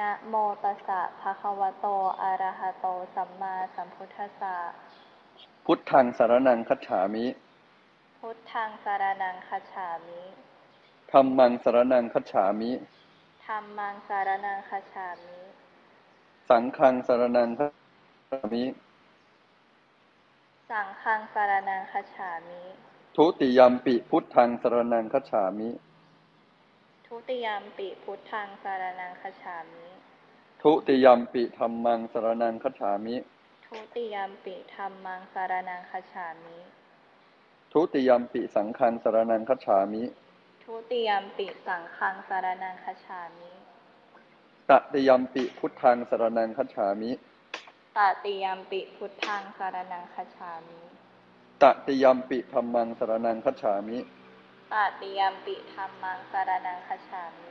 นะโมตัสสะภะคะวะโต อะระหะโต สัมมาสัมพุทธัสสะ พุทธังสารนังคัจฉามิ พุทธังสารนังคัจฉามิธัมมังสารนังคัจฉามิธัมมังสารนังคัจฉามิ สังฆังสารนังคัจฉามิ สังฆังสารนังคัจฉามิ ทุติยมปิพุทธังสารนังคัจฉามิ ทุติยมปิพุทธังสารนังคัจฉามิ ทุติยมปิธัมมังสารนังคัจฉามิ ทุติยมปิธัมมังสารนังคัจฉามิ ทุติยมปิสังฆังสารนังคัจฉามิ ทุติยมปิสังฆังสารนังคัจฉามิตติยมปิพุทธังสารนังคัจฉามิ ตติยมปิพุทธังสารนังคัจฉามิ ตติยมปิธัมมังสารนังคัจฉามิ ตติยมปิธัมมังสารนังคัจฉามิ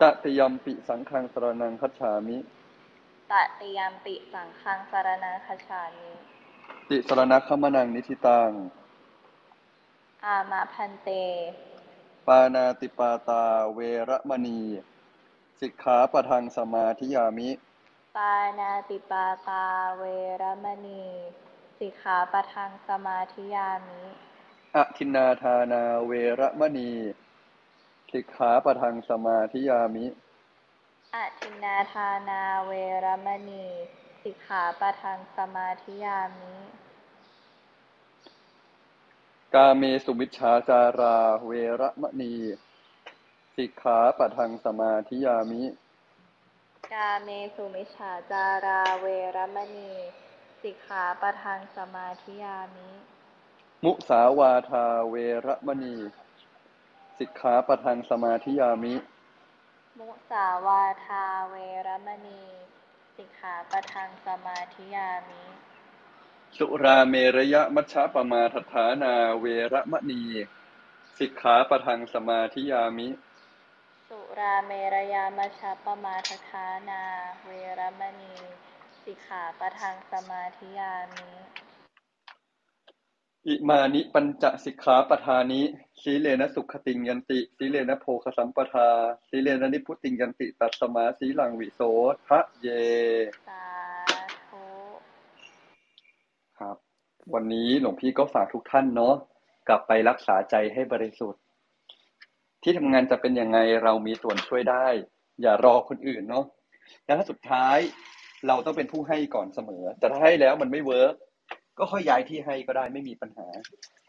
ตติยมปิสังฆังสารนังคัจฉามิ ตติยมปิสังฆังสารนังคัจฉามิติสรณคมนังนิธิตัง อามาพันเต ปานาติปาตาเวระมณี สิกขาปะทังสมาธิยามิ ปานาติปาตาเวรมณี สิกขาปะทังสมาธิยามิ อทินนาทานาเวระมณีสิกขาปะทังสมาธิยามิอทินนาทานาเวรมณีสิกขาปะทังสมาธิยามิ กาเมสุมิชฌาจาราเวระมณีสิกขาปะทังสมาธิยามิ กาเมสุมิชฌาจาราเวรมณีสิกขาปะทังสมาธิยามิ มุสาวาทาเวระมณี สิกขาปะทังสมาธิยามิ มุสาวาทาเวรมณี สิกขาปะทังสมาธิยามิ สุราเมรยะมัชฌะปมาทฐานาเวระมณี สิกขาปะทังสมาธิยามิ สุราเมรยามชฌปปมาทฐานา เวรมณี สิกขาปะทังสมาธิยามิ อิมานิปัญจสิกขาปทานิสีเลนะสุขติงยันติสีเลนะโภคสัมปทาสีเลนะนิพุติงยันติ ตัสสมาสีลังวิโสทะเยสาธุครับ วันนี้หลวงพี่ก็ฝากทุกท่านเนาะกลับไปรักษาใจให้บริสุทธิ์ ที่ทำงานจะเป็นยังไงเรามีส่วนช่วยได้ อย่ารอคนอื่นเนาะแล้วถ้าสุดท้ายเราต้องเป็นผู้ให้ก่อนเสมอ แต่ถ้าให้แล้วมันไม่ work ก็ค่อยย้ายที่ให้ก็ได้ไม่มีปัญหา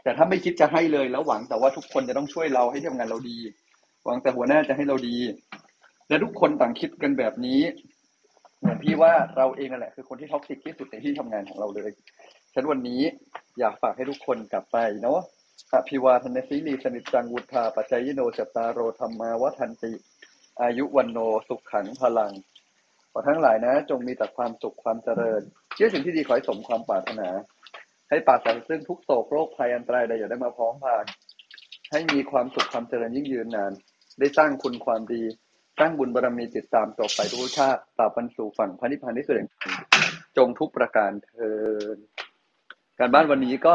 แต่ถ้าไม่คิดจะให้เลยแล้วหวังแต่ว่าทุกคนจะต้องช่วยเราให้ที่ทำงานเราดี หวังแต่หัวหน้าจะให้เราดี และทุกคนต่างคิดกันแบบนี้หลวงพี่ว่าเราเองนั่นแหละคือคนที่ toxic ที่สุดในที่ทำงานของเราเลยฉะนันวันนี้อยากฝากให้ทุกคนกลับไปเนาะอภิวาทนสีลิสสะ นิจจังวุฑฒาปจายิโน จัตตาโรธัมมาวัฑฒันติ อายุวันโนสุขขังพลัง ขอทั้งหลายนะ จงมีแต่ความสุขความเจริญ เชื่อสิ่งที่ดีขอให้สมความปรารถนา ให้ปราศจากซึ่งทุกโศกโรคภัยอันตรายใดอย่าได้มาพ้อมผ่าน ให้มีความสุขความเจริญยิ่งยืนนาน ได้สร้างคุณความดีสร้างบุญบารมีติดตามต่อไปทุกชาติตราบรรสู่ฝั่งพระนิพพานที่เกิดจงทุกประการเทินการบ้านวันนี้ก็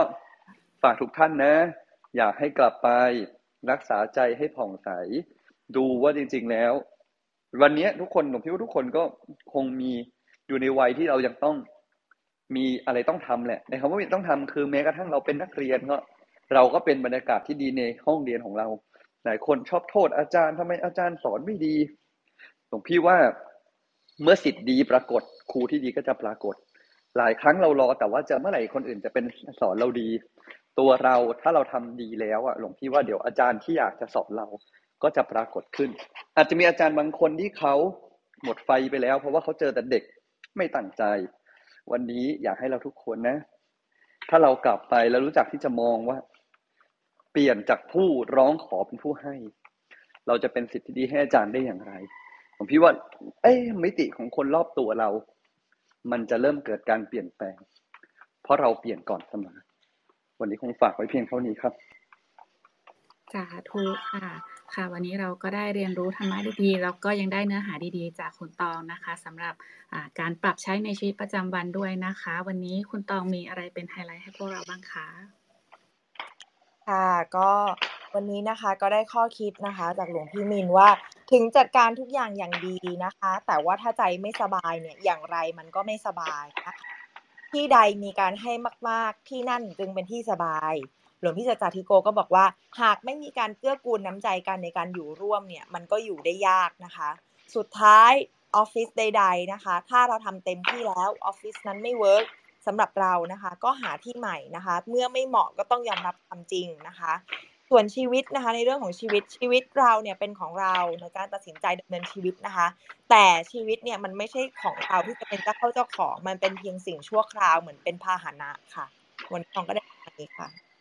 ฝากทุกท่านนะ อยากให้กลับไปรักษาใจให้ผ่องใส ดูว่าจริง ๆแล้ว วันนี้ทุกคนผมคิดว่าทุกคนก็คงมีอยู่ในวัยที่เรายังต้อง มีอะไรต้องทำแหละในคำว่ามีต้องทำคือแม้กระทั่งเราเป็นนักเรียนก็เราก็เป็นบรรยากาศที่ดีในห้องเรียนของเรา หลายคนชอบโทษอาจารย์ทำไมอาจารย์สอนไม่ดีหลวงพี่ว่าเมื่อสิทธิ์ดีปรากฏครูที่ดีก็จะปรากฏ หลายครั้งเรารอแต่ว่าจะเมื่อไหร่คนอื่นจะเป็นสอนเราดี ตัวเราถ้าเราทำดีแล้วอะหลวงพี่ว่าเดี๋ยวอาจารย์ที่อยากจะสอนเราก็จะปรากฏขึ้น อาจจะมีอาจารย์บางคนที่เขาหมดไฟไปแล้ว เพราะว่าเขาเจอแต่เด็กไม่ตั้งใจ วันนี้อยากให้เราทุกคนนะ ถ้าเรากลับไปแล้วรู้จักที่จะมองว่า เปลี่ยนจากผู้ร้องขอเป็นผู้ให้ เราจะเป็นสิทธิดีให้อาจารย์ได้อย่างไร ผมพี่ว่า เอ้มิติของคนรอบตัวเรา มันจะเริ่มเกิดการเปลี่ยนแปลง เพราะเราเปลี่ยนก่อนเสมอวันนี้คงฝากไว้เพียงเท่านี้ครับสาธุค่ะ ค่ะ วันนี้เราก็ได้เรียนรู้ธรรมะดีๆ แล้วก็ยังได้เนื้อหาดีๆ จากคุณตองนะคะสำหรับการปรับใช้ในชีวิตประจำวันด้วยนะคะ วันนี้คุณตองมีอะไรเป็นไฮไลท์ให้พวกเราบ้างคะค่ะก็วันนี้นะคะก็ได้ข้อคิดนะคะ จากหลวงพี่มินว่าถึงจัดการทุกอย่างอย่างดีนะคะ แต่ว่าถ้าใจไม่สบายเนี่ยอย่างไรมันก็ไม่สบายนะคะที่ใดมีการให้มาก ๆ ที่นั่นจึงเป็นที่สบาย หลวงพี่จัจจาธิโกก็บอกว่า หากไม่มีการเกื้อกูลน้ำใจกันในการอยู่ร่วมเนี่ยมันก็อยู่ได้ยากนะคะ สุดท้ายออฟฟิศใด ๆนะคะ ถ้าเราทำเต็มที่แล้วออฟฟิศนั้นไม่ work สำหรับเรานะคะ ก็หาที่ใหม่นะคะ เมื่อไม่เหมาะก็ต้องยอมรับความจริงนะคะ ส่วนชีวิตนะคะในเรื่องของชีวิตชีวิตเราเนี่ยเป็นของเราในการตัดสินใจดำเนินชีวิตนะคะ แต่ชีวิตเนี่ยมันไม่ใช่ของเราที่จะเป็นเจ้าเข้าเจ้าของ มันเป็นเพียงสิ่งชั่วคราวเหมือนเป็นพาหนะค่ะวันนี้ตองก็ได้แบบนี้ค่ะ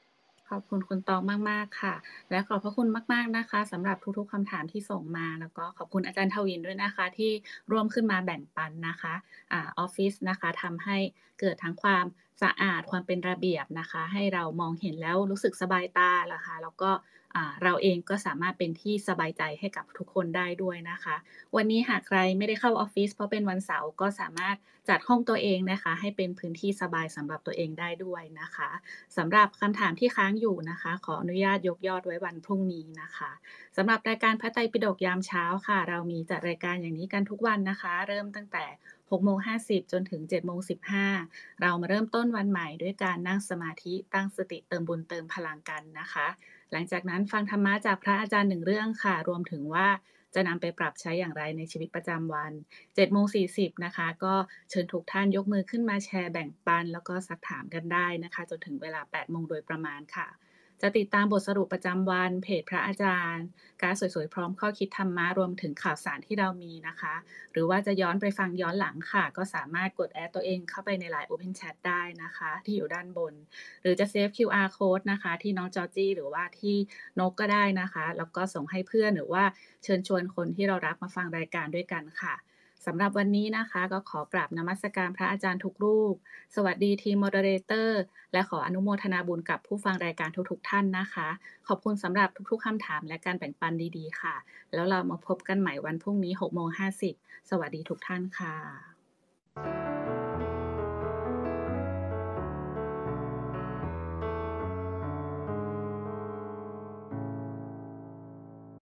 ขอบคุณคุณตองมาก ๆ ค่ะ และขอบพระคุณมาก ๆ นะคะสำหรับทุก ๆคำถามที่ส่งมา แล้วก็ขอบคุณอาจารย์ทวินด้วยนะคะ ที่ร่วมขึ้นมาแบ่งปันนะคะออฟฟิศนะคะทำให้เกิดทั้งความสะอาดความเป็นระเบียบนะคะ ให้เรามองเห็นแล้วรู้สึกสบายตาละคะ แล้วก็ เราเองก็สามารถเป็นที่สบายใจให้กับทุกคนได้ด้วยนะคะ วันนี้หากใครไม่ได้เข้าออฟฟิศเพราะเป็นวันเสาร์ก็สามารถจัดห้องตัวเองนะคะ ให้เป็นพื้นที่สบายสำหรับตัวเองได้ด้วยนะคะสำหรับคำถามที่ค้างอยู่นะคะ ขออนุญาตยกยอดไว้วันพรุ่งนี้นะคะสำหรับรายการพระไตรปิฎกยามเช้าค่ะ เรามีจัดรายการอย่างนี้กันทุกวันนะคะ เริ่มตั้งแต่6โมง50 จนถึง7โมง15 เรามาเริ่มต้นวันใหม่ด้วยการนั่งสมาธิตั้งสติเติมบุญเติมพลังกันนะคะ หลังจากนั้นฟังธรรมะจากพระอาจารย์หนึ่งเรื่องค่ะ รวมถึงว่าจะนำไปปรับใช้อย่างไรในชีวิตประจำวัน7โมง40นะคะ ก็เชิญทุกท่านยกมือขึ้นมาแชร์แบ่งปัน แล้วก็สักถามกันได้นะคะ จนถึงเวลา8โมงโดยประมาณค่ะ จะติดตามบทสรุปประจำวัน เพจพระอาจารย์ การสวยๆ พร้อมข้อคิดธรรมะรวมถึงข่าวสารที่เรามีนะคะ หรือว่าจะย้อนไปฟังย้อนหลังค่ะ ก็สามารถกด add ตัวเองเข้าไปใน Line Open Chat ได้นะคะ ที่อยู่ด้านบน หรือจะ save QR code นะคะ ที่น้องจอจี้หรือว่าที่นกก็ได้นะคะ แล้วก็ส่งให้เพื่อนหรือว่าเชิญชวนคนที่เรารักมาฟังรายการด้วยกันค่ะ สำหรับวันนี้นะคะ ก็ขอกราบนมัสการพระอาจารย์ทุกรูป สวัสดีทีม moderator และขออนุโมทนาบุญกับผู้ฟังรายการทุกๆ ท่านนะคะ ขอบคุณสำหรับทุกๆคำถามและการแบ่งปันดีๆ ค่ะ แล้วเรามาพบกันใหม่วันพรุ่งนี้6โมง50 สวัสดีทุกท่านค่ะ